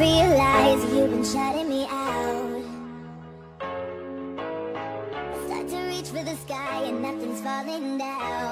realize you've been shutting me out. Start to reach for the sky and nothing's falling down.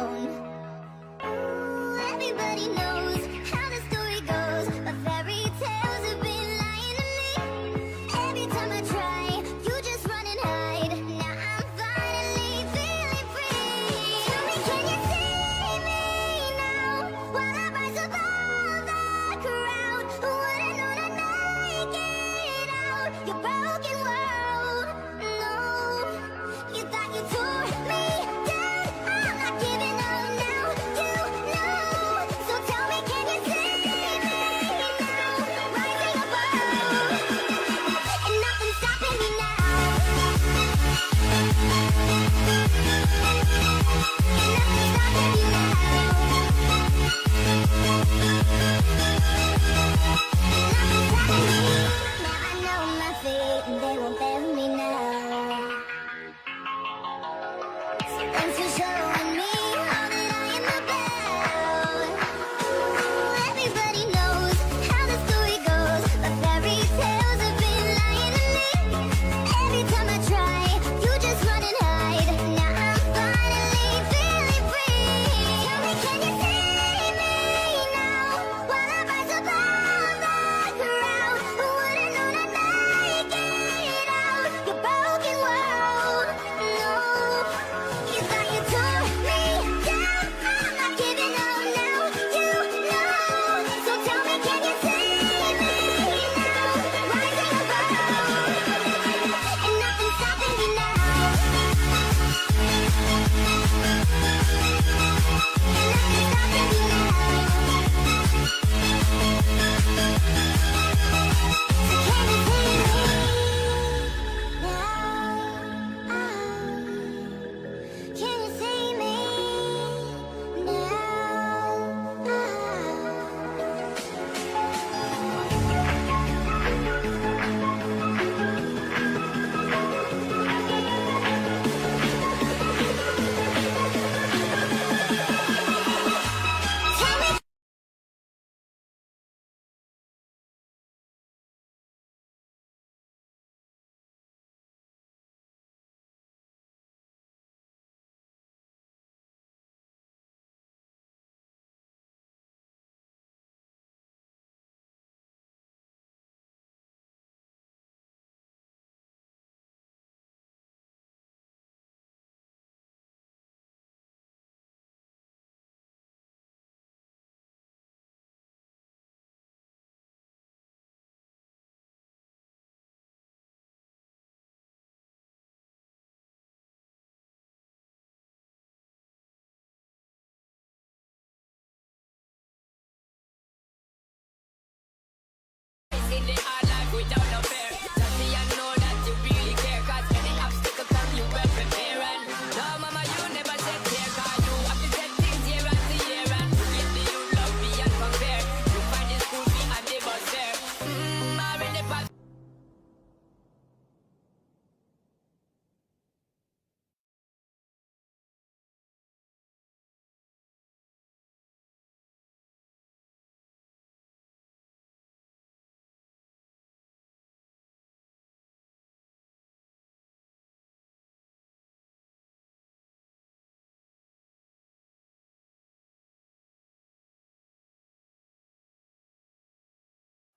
in the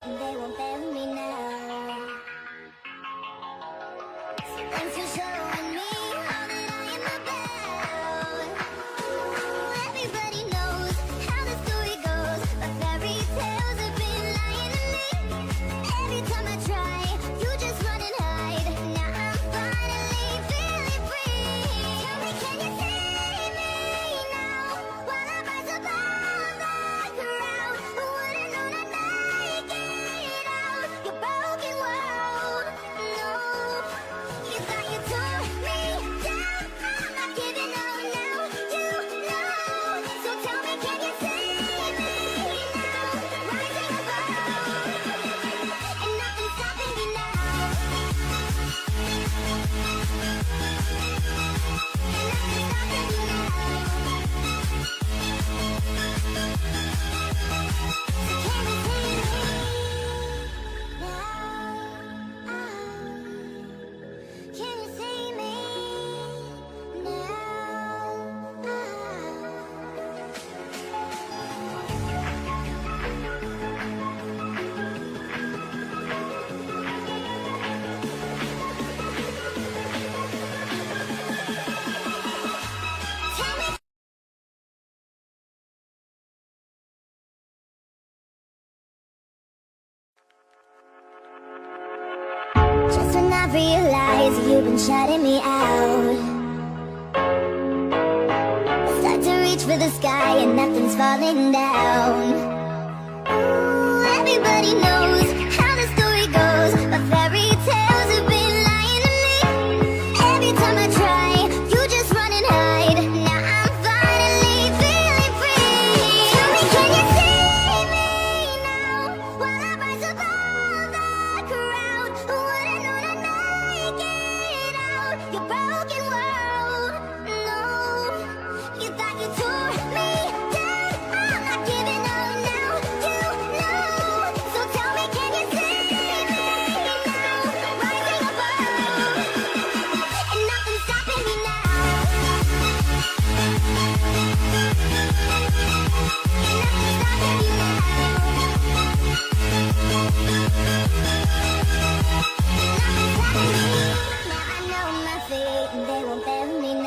They won't bury me now. shot at me. and they won't fail me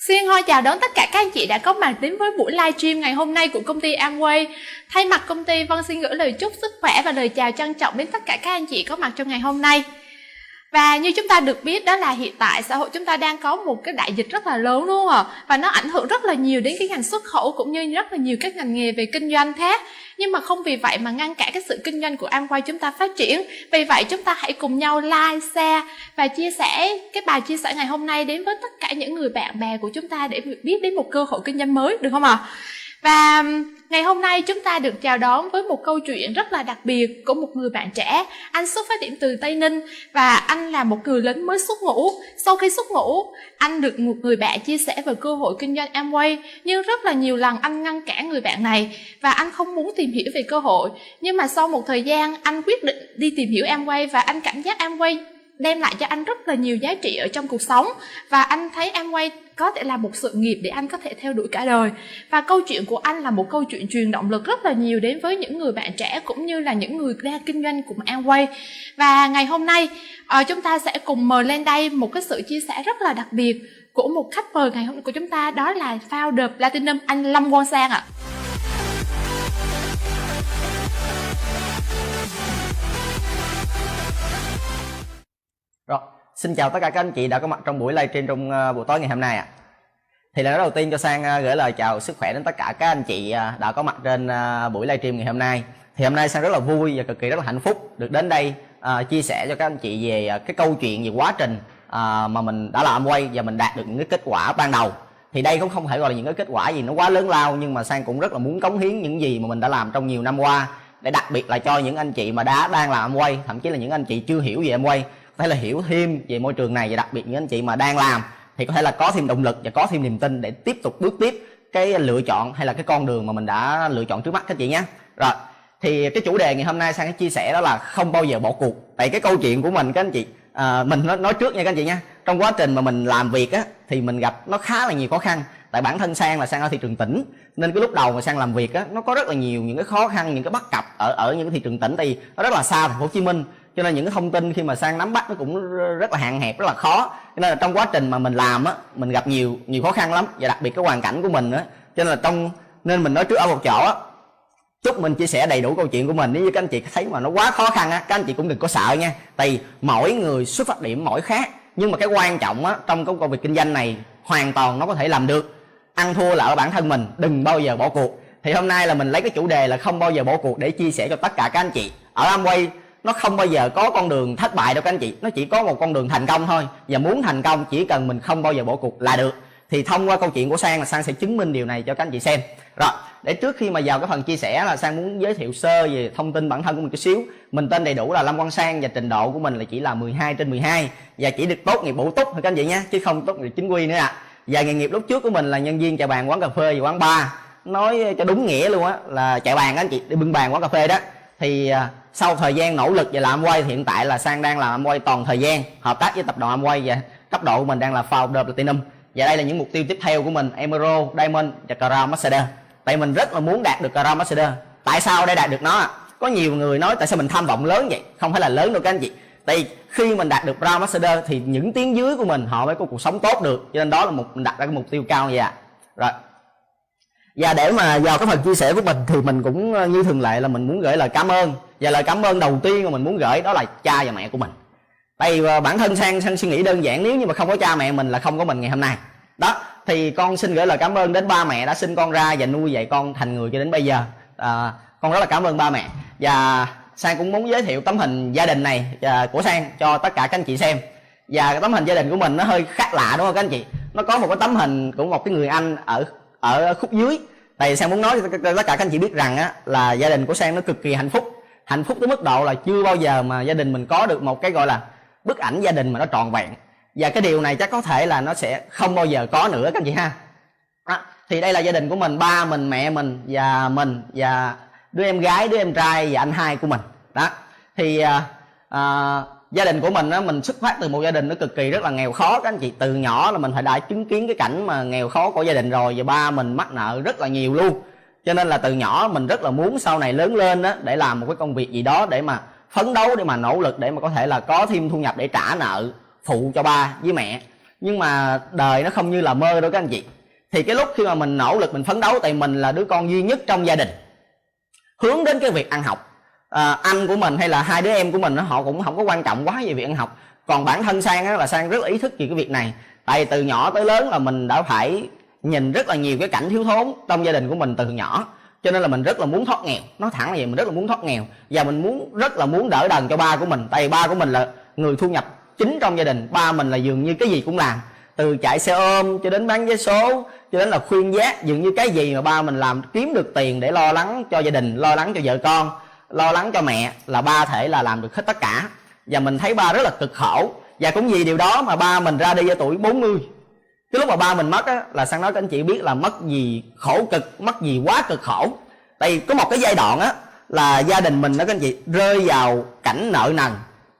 Xin hoi chào đón tất cả các anh chị đã có mặt đến với buổi livestream ngày hôm nay của công ty Amway. Thay mặt công ty, Vân xin gửi lời chúc sức khỏe và lời chào trân trọng đến tất cả các anh chị có mặt trong ngày hôm nay. Và như chúng ta được biết đó là hiện tại xã hội chúng ta đang có một cái đại dịch rất là lớn đúng không ạ? Và nó ảnh hưởng rất là nhiều đến cái ngành xuất khẩu cũng như rất là nhiều các ngành nghề về kinh doanh khác. Nhưng mà không vì vậy mà ngăn cản cái sự kinh doanh của Amway chúng ta phát triển. Vì vậy chúng ta hãy cùng nhau like, share và chia sẻ cái bài chia sẻ ngày hôm nay đến với tất cả những người bạn bè của chúng ta để biết đến một cơ hội kinh doanh mới được không ạ? Và ngày hôm nay chúng ta được chào đón với một câu chuyện rất là đặc biệt của một người bạn trẻ. Anh xuất phát điểm từ Tây Ninh và anh là một người lính mới xuất ngũ. Sau khi xuất ngũ, anh được một người bạn chia sẻ về cơ hội kinh doanh Amway. Nhưng rất là nhiều lần anh ngăn cản người bạn này và anh không muốn tìm hiểu về cơ hội. Nhưng mà sau một thời gian anh quyết định đi tìm hiểu Amway và anh cảm giác Amway đem lại cho anh rất là nhiều giá trị ở trong cuộc sống và anh thấy Amway có thể là một sự nghiệp để anh có thể theo đuổi cả đời. Và câu chuyện của anh là một câu chuyện truyền động lực rất là nhiều đến với những người bạn trẻ cũng như là những người đang kinh doanh cùng Amway. Và ngày hôm nay ờ, chúng ta sẽ cùng mời lên đây một cái sự chia sẻ rất là đặc biệt của một khách mời ngày hôm nay của chúng ta đó là founder Platinum anh Lâm Quang Sang ạ. Rồi, xin chào tất cả các anh chị đã có mặt trong buổi livestream trong ờ, buổi tối ngày hôm nay ạ. Thì lời đầu tiên cho Sang ờ, gửi lời chào sức khỏe đến tất cả các anh chị ờ, đã có mặt trên buổi livestream ngày hôm nay. Thì hôm nay Sang rất là vui và cực kỳ rất là hạnh phúc được đến đây chia sẻ cho các anh chị về cái câu chuyện về quá trình mà mình đã làm quay và mình đạt được những cái kết quả ban đầu. Thì đây cũng không thể gọi là những cái kết quả gì nó quá lớn lao, nhưng mà Sang cũng rất là muốn cống hiến những gì mà mình đã làm trong nhiều năm qua để đặc biệt là cho những anh chị mà đã đang làm quay, thậm chí là những anh chị chưa hiểu về em quay hay là hiểu thêm về môi trường này và đặc biệt những anh chị mà đang làm thì có thể là có thêm động lực và có thêm niềm tin để tiếp tục bước tiếp cái lựa chọn hay là cái con đường mà mình đã lựa chọn trước mắt các chị nhé. Rồi thì cái chủ đề ngày hôm nay sang chia sẻ đó là không bao giờ bỏ cuộc. Tại cái câu chuyện của mình các anh chị à, mình nói, nói trước nha các anh chị nha trong quá trình mà mình làm việc á thì mình gặp nó khá là nhiều khó khăn. Tại bản thân sang là sang ở thị trường tỉnh nên cái lúc đầu mà sang làm việc á nó có rất là nhiều những cái khó khăn những cái bất cập ở ở những cái thị trường tỉnh. Thì nó rất là xa thành phố hồ chí minh cho nên những cái thông tin khi mà sang nắm bắt nó cũng rất là hạn hẹp, rất là khó. Cho nên là trong quá trình mà mình làm á, mình gặp nhiều nhiều khó khăn lắm và đặc biệt cái hoàn cảnh của mình á. Cho nên là trong, nên mình nói trước ở một chỗ á, chúc mình chia sẻ đầy đủ câu chuyện của mình. Nếu như các anh chị thấy mà nó quá khó khăn á, các anh chị cũng đừng có sợ nha. Tại vì mỗi người xuất phát điểm mỗi khác. Nhưng mà cái quan trọng á, trong cái công việc kinh doanh này, hoàn toàn nó có thể làm được. Ăn thua là ở bản thân mình, đừng bao giờ bỏ cuộc. Thì hôm nay là mình lấy cái chủ đề là không bao giờ bỏ cuộc để chia sẻ cho tất cả các anh chị. Ở Amway nó không bao giờ có con đường thất bại đâu các anh chị. Nó chỉ có một con đường thành công thôi. Và muốn thành công, chỉ cần mình không bao giờ bỏ cuộc là được. Thì thông qua câu chuyện của sang là sang sẽ chứng minh điều này cho các anh chị xem. Rồi, để trước khi mà vào cái phần chia sẻ là sang muốn giới thiệu sơ về thông tin bản thân của mình chút xíu. Mình tên đầy đủ là lâm quang sang và trình độ của mình là chỉ là 12 trên 12 và chỉ được tốt nghiệp bổ túc thôi các anh chị nhé, chứ không tốt nghiệp chính quy nữa ạ. À. và nghề nghiệp lúc trước của mình là nhân viên chạy bàn, quán cà phê và quán bar. Nói cho đúng nghĩa luôn á, là chạy bàn các anh chị, đi bưng bàn quán cà phê đó. Thì à, sau thời gian nỗ lực và làm quay hiện tại là sang đang làm quay toàn thời gian. Hợp tác với tập đoàn quay và cấp độ của mình đang là founder platinum. Và đây là những mục tiêu tiếp theo của mình Emerald, Diamond và Crown Master tại mình rất là muốn đạt được Crown Master tại sao để đạt được nó? Có nhiều người nói tại sao mình tham vọng lớn vậy? Không phải là lớn đâu các anh chị. Tại vì khi mình đạt được Crown Master thì những tiếng dưới của mình họ mới có cuộc sống tốt được. Cho nên đó là một mình đặt ra cái mục tiêu cao như vậy à rồi. Và để mà vào cái phần chia sẻ của mình thì mình cũng ờ, như thường lệ là mình muốn gửi lời cảm ơn và lời cảm ơn đầu tiên mà mình muốn gửi đó là cha và mẹ của mình. Tại vì ờ, bản thân sang sang suy nghĩ đơn giản nếu như mà không có cha mẹ mình là không có mình ngày hôm nay. Đó thì con xin gửi lời cảm ơn đến ba mẹ đã sinh con ra và nuôi dạy con thành người cho đến bây giờ. À, con rất là cảm ơn ba mẹ. Và sang cũng muốn giới thiệu tấm hình gia đình này à, của sang cho tất cả các anh chị xem. Và cái tấm hình gia đình của mình nó hơi khác lạ đúng không các anh chị? Nó có một cái tấm hình của một cái người anh ở ở khúc dưới. Tại vì sang muốn nói cho tất cả các anh chị biết rằng á là gia đình của sang nó cực kỳ hạnh phúc hạnh phúc tới mức độ là chưa bao giờ mà gia đình mình có được một cái gọi là bức ảnh gia đình mà nó trọn vẹn. Và cái điều này chắc có thể là nó sẽ không bao giờ có nữa các anh chị ha. À, thì đây là gia đình của mình ba mình mẹ mình và mình và đứa em gái đứa em trai và anh hai của mình. Đó. Thì à, à, gia đình của mình á mình xuất phát từ một gia đình nó cực kỳ rất là nghèo khó các anh chị. Từ nhỏ là mình phải đã chứng kiến cái cảnh mà nghèo khó của gia đình rồi và ba mình mắc nợ rất là nhiều luôn cho nên là từ nhỏ mình rất là muốn sau này lớn lên đó để làm một cái công việc gì đó để mà phấn đấu để mà nỗ lực để mà có thể là có thêm thu nhập để trả nợ phụ cho ba với mẹ. Nhưng mà đời nó không như là mơ đâu các anh chị. Thì cái lúc khi mà mình nỗ lực mình phấn đấu tại mình là đứa con duy nhất trong gia đình hướng đến cái việc ăn học. À, anh của mình hay là hai đứa em của mình họ cũng không có quan trọng quá về việc ăn học. Còn bản thân sang á, là sang rất là ý thức về cái việc này. Tại từ nhỏ tới lớn là mình đã phải nhìn rất là nhiều cái cảnh thiếu thốn trong gia đình của mình từ nhỏ. Cho nên là mình rất là muốn thoát nghèo. Nói thẳng là vậy, mình rất là muốn thoát nghèo. Và mình muốn, rất là muốn đỡ đần cho ba của mình. Tại vì ba của mình là người thu nhập chính trong gia đình. Ba mình là dường như cái gì cũng làm. Từ chạy xe ôm cho đến bán vé số, cho đến là khuyên giác, dường như cái gì mà ba mình làm kiếm được tiền để lo lắng cho gia đình, lo lắng cho vợ con, lo lắng cho mẹ là ba thể là làm được hết tất cả. Và mình thấy ba rất là cực khổ. Và cũng vì điều đó mà ba mình ra đi ở tuổi 40 cái lúc mà ba mình mất á, là sang nói các anh chị biết là mất gì khổ cực, mất gì quá cực khổ. Tại vì có một cái giai đoạn á, là gia đình mình đó các anh chị, rơi vào cảnh nợ nần.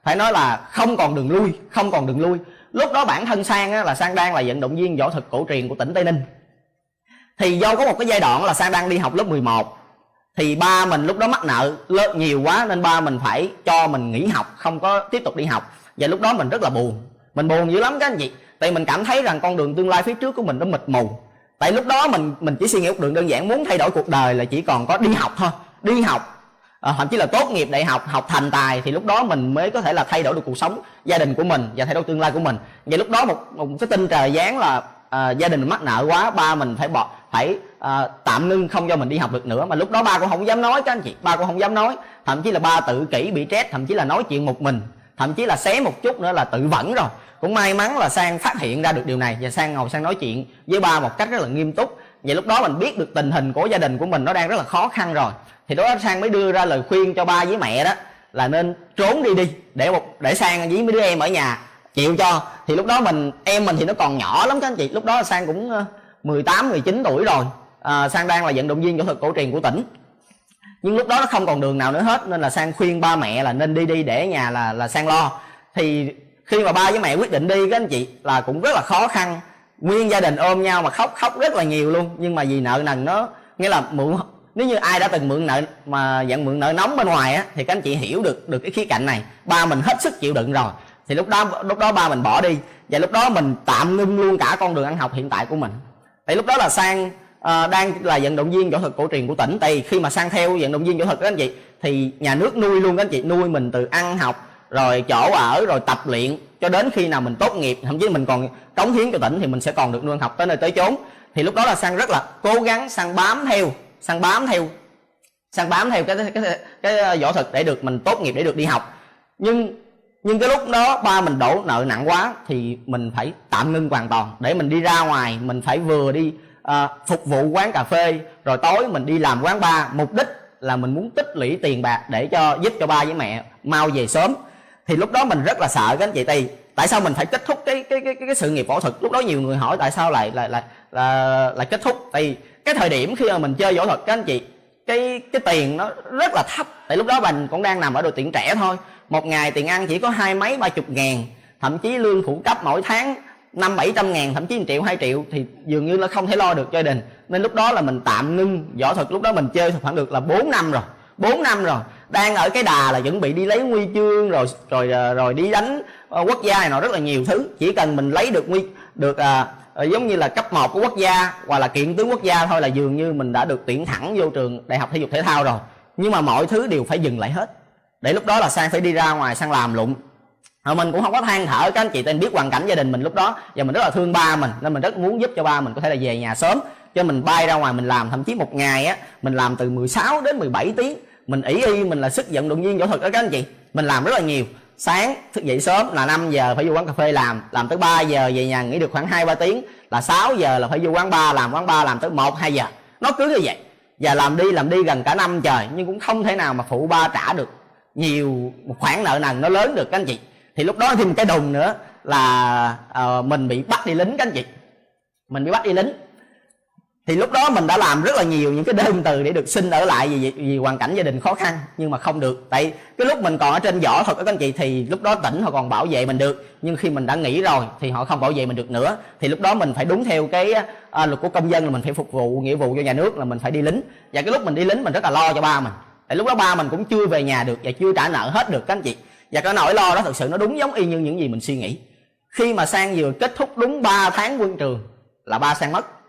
Phải nói là không còn đường lui, không còn đường lui. Lúc đó bản thân sang á, là sang đang là vận động viên võ thuật cổ truyền của tỉnh tây ninh. Thì do có một cái giai đoạn là sang đang đi học lớp 11 thì ba mình lúc đó mắc nợ lớn nhiều quá nên ba mình phải cho mình nghỉ học, không có tiếp tục đi học. Và lúc đó mình rất là buồn. Mình buồn dữ lắm các anh chị tại mình cảm thấy rằng con đường tương lai phía trước của mình nó mịt mù. Tại lúc đó mình mình chỉ suy nghĩ một đường đơn giản muốn thay đổi cuộc đời là chỉ còn có đi học thôi đi học. À, thậm chí là tốt nghiệp đại học học thành tài thì lúc đó mình mới có thể là thay đổi được cuộc sống gia đình của mình và thay đổi tương lai của mình. Vậy lúc đó một một cái tin trời giáng là à, gia đình mình mắc nợ quá ba mình phải bỏ phải à, tạm ngưng không cho mình đi học được nữa. Mà lúc đó ba cũng không dám nói các anh chị ba cũng không dám nói. Thậm chí là ba tự kỷ bị stress thậm chí là nói chuyện một mình. Thậm chí là xé một chút nữa là tự vẫn rồi cũng may mắn là sang phát hiện ra được điều này và sang ngồi sang nói chuyện với ba một cách rất là nghiêm túc. Vậy lúc đó mình biết được tình hình của gia đình của mình nó đang rất là khó khăn rồi. Thì đó sang mới đưa ra lời khuyên cho ba với mẹ đó là nên trốn đi đi để một để sang với mấy đứa em ở nhà chịu cho. Thì lúc đó mình em mình thì nó còn nhỏ lắm các anh chị. Lúc đó sang cũng ờ, 18 19 tuổi rồi. À, sang đang là vận động viên võ thuật cổ truyền của tỉnh. Nhưng lúc đó nó không còn đường nào nữa hết nên là sang khuyên ba mẹ là nên đi đi để nhà là là sang lo. Thì khi mà ba với mẹ quyết định đi các anh chị là cũng rất là khó khăn. Nguyên gia đình ôm nhau mà khóc khóc rất là nhiều luôn. Nhưng mà vì nợ nần nó nghĩa là mượn nếu như ai đã từng mượn nợ mà dạng mượn nợ nóng bên ngoài á thì các anh chị hiểu được được cái khía cạnh này. Ba mình hết sức chịu đựng rồi. Thì lúc đó lúc đó ba mình bỏ đi. Và lúc đó mình tạm ngưng luôn cả con đường ăn học hiện tại của mình. Tại lúc đó là sang à, đang là vận động viên võ thuật cổ truyền của tỉnh. Tại khi mà sang theo vận động viên võ thuật các anh chị thì nhà nước nuôi luôn các anh chị nuôi mình từ ăn học rồi chỗ ở rồi tập luyện cho đến khi nào mình tốt nghiệp thậm chí mình còn cống hiến cho tỉnh thì mình sẽ còn được nuôi học tới nơi tới chốn. Thì lúc đó là sang rất là cố gắng sang bám theo sang bám theo sang bám theo cái cái cái, cái võ thuật để được mình tốt nghiệp để được đi học. Nhưng nhưng cái lúc đó ba mình đổ nợ nặng quá thì mình phải tạm ngưng hoàn toàn. Để mình đi ra ngoài mình phải vừa đi à, phục vụ quán cà phê rồi tối mình đi làm quán bar. Mục đích là mình muốn tích lũy tiền bạc để cho giúp cho ba với mẹ mau về sớm thì lúc đó mình rất là sợ các anh chị tì tại sao mình phải kết thúc cái cái cái cái sự nghiệp võ thuật? Lúc đó nhiều người hỏi tại sao lại lại lại, là, lại kết thúc? Tại cái thời điểm khi mà mình chơi võ thuật các anh chị, cái cái tiền nó rất là thấp. Tại lúc đó mình cũng đang nằm ở độ tuổi trẻ thôi. Một ngày tiền ăn chỉ có hai mấy ba chục ngàn, thậm chí lương phụ cấp mỗi tháng năm bảy trăm ngàn, thậm chí 1 triệu, hai triệu, thì dường như là không thể lo được gia đình. Nên lúc đó là mình tạm ngưng võ thuật. Lúc đó mình chơi khoảng được là 4 năm rồi 4 năm rồi đang ở cái đà là chuẩn bị đi lấy huy chương rồi rồi ờ, rồi đi đánh ờ, quốc gia này nọ rất là nhiều thứ. Chỉ cần mình lấy được nguy được à, giống như là cấp 1 của quốc gia hoặc là kiện tướng quốc gia thôi là dường như mình đã được tuyển thẳng vô trường đại học thể dục thể thao rồi. Nhưng mà mọi thứ đều phải dừng lại hết. Để lúc đó là sang phải đi ra ngoài sang làm lụng. Mà mình cũng không có than thở các anh chị tên biết hoàn cảnh gia đình mình lúc đó. Và mình rất là thương ba mình nên mình rất muốn giúp cho ba mình có thể là về nhà sớm. Cho mình bay ra ngoài mình làm thậm chí một ngày á mình làm từ 16 đến 17 tiếng mình ý y mình là sức vận động viên võ thuật đó các anh chị. Mình làm rất là nhiều. Sáng thức dậy sớm là 5 giờ phải vô quán cà phê làm làm tới 3 giờ về nhà nghỉ được khoảng 2 3 tiếng. Là 6 giờ là phải vô quán bar làm quán bar làm tới 1 2 giờ. Nó cứ như vậy. Và làm đi làm đi gần cả năm trời nhưng cũng không thể nào mà phụ ba trả được nhiều một khoản nợ nần nó lớn được các anh chị. Thì lúc đó thêm cái đùng nữa là uh, mình bị bắt đi lính các anh chị. Mình bị bắt đi lính thì lúc đó mình đã làm rất là nhiều những cái đơn từ để được xin ở lại vì, vì hoàn cảnh gia đình khó khăn nhưng mà không được. Tại cái lúc mình còn ở trên võ thật các anh chị thì lúc đó tỉnh họ còn bảo vệ mình được. Nhưng khi mình đã nghỉ rồi thì họ không bảo vệ mình được nữa. Thì lúc đó mình phải đúng theo cái à, luật của công dân là mình phải phục vụ nghĩa vụ cho nhà nước là mình phải đi lính. Và cái lúc mình đi lính mình rất là lo cho ba mình. Tại lúc đó ba mình cũng chưa về nhà được và chưa trả nợ hết được các anh chị. Và cái nỗi lo đó thực sự nó đúng giống y như những gì mình suy nghĩ. Khi mà sang vừa kết thúc đúng 3 tháng quân trường là ba sang mất.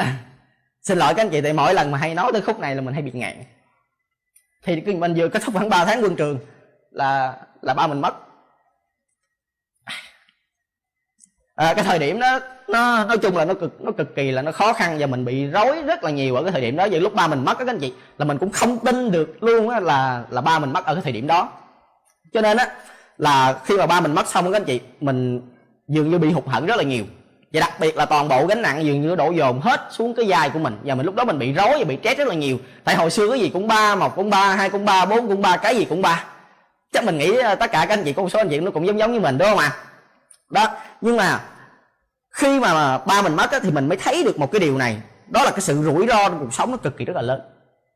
xin lỗi các anh chị tại mỗi lần mà hay nói tới khúc này là mình hay bị ngạn. Thì cái mình vừa kết thúc khoảng 3 tháng quân trường là là ba mình mất. À, cái thời điểm đó nó nói chung là nó cực nó cực kỳ là nó khó khăn và mình bị rối rất là nhiều ở cái thời điểm đó. Vậy lúc ba mình mất các anh chị là mình cũng không tin được luôn á là là ba mình mất ở cái thời điểm đó. Cho nên á là khi mà ba mình mất xong các anh chị mình dường như bị hụt hẫng rất là nhiều và đặc biệt là toàn bộ gánh nặng dường như đổ dồn hết xuống cái vai của mình. Và mình lúc đó mình bị rối và bị stress rất là nhiều. Tại hồi xưa cái gì cũng ba một cũng ba hai cũng ba bốn cũng ba cái gì cũng ba. Chắc mình nghĩ ờ, tất cả các anh chị con số anh chị nó cũng giống giống như mình đúng không ạ? Đó nhưng mà khi mà ba mình mất á, thì mình mới thấy được một cái điều này. Đó là cái sự rủi ro trong cuộc sống nó cực kỳ rất là lớn.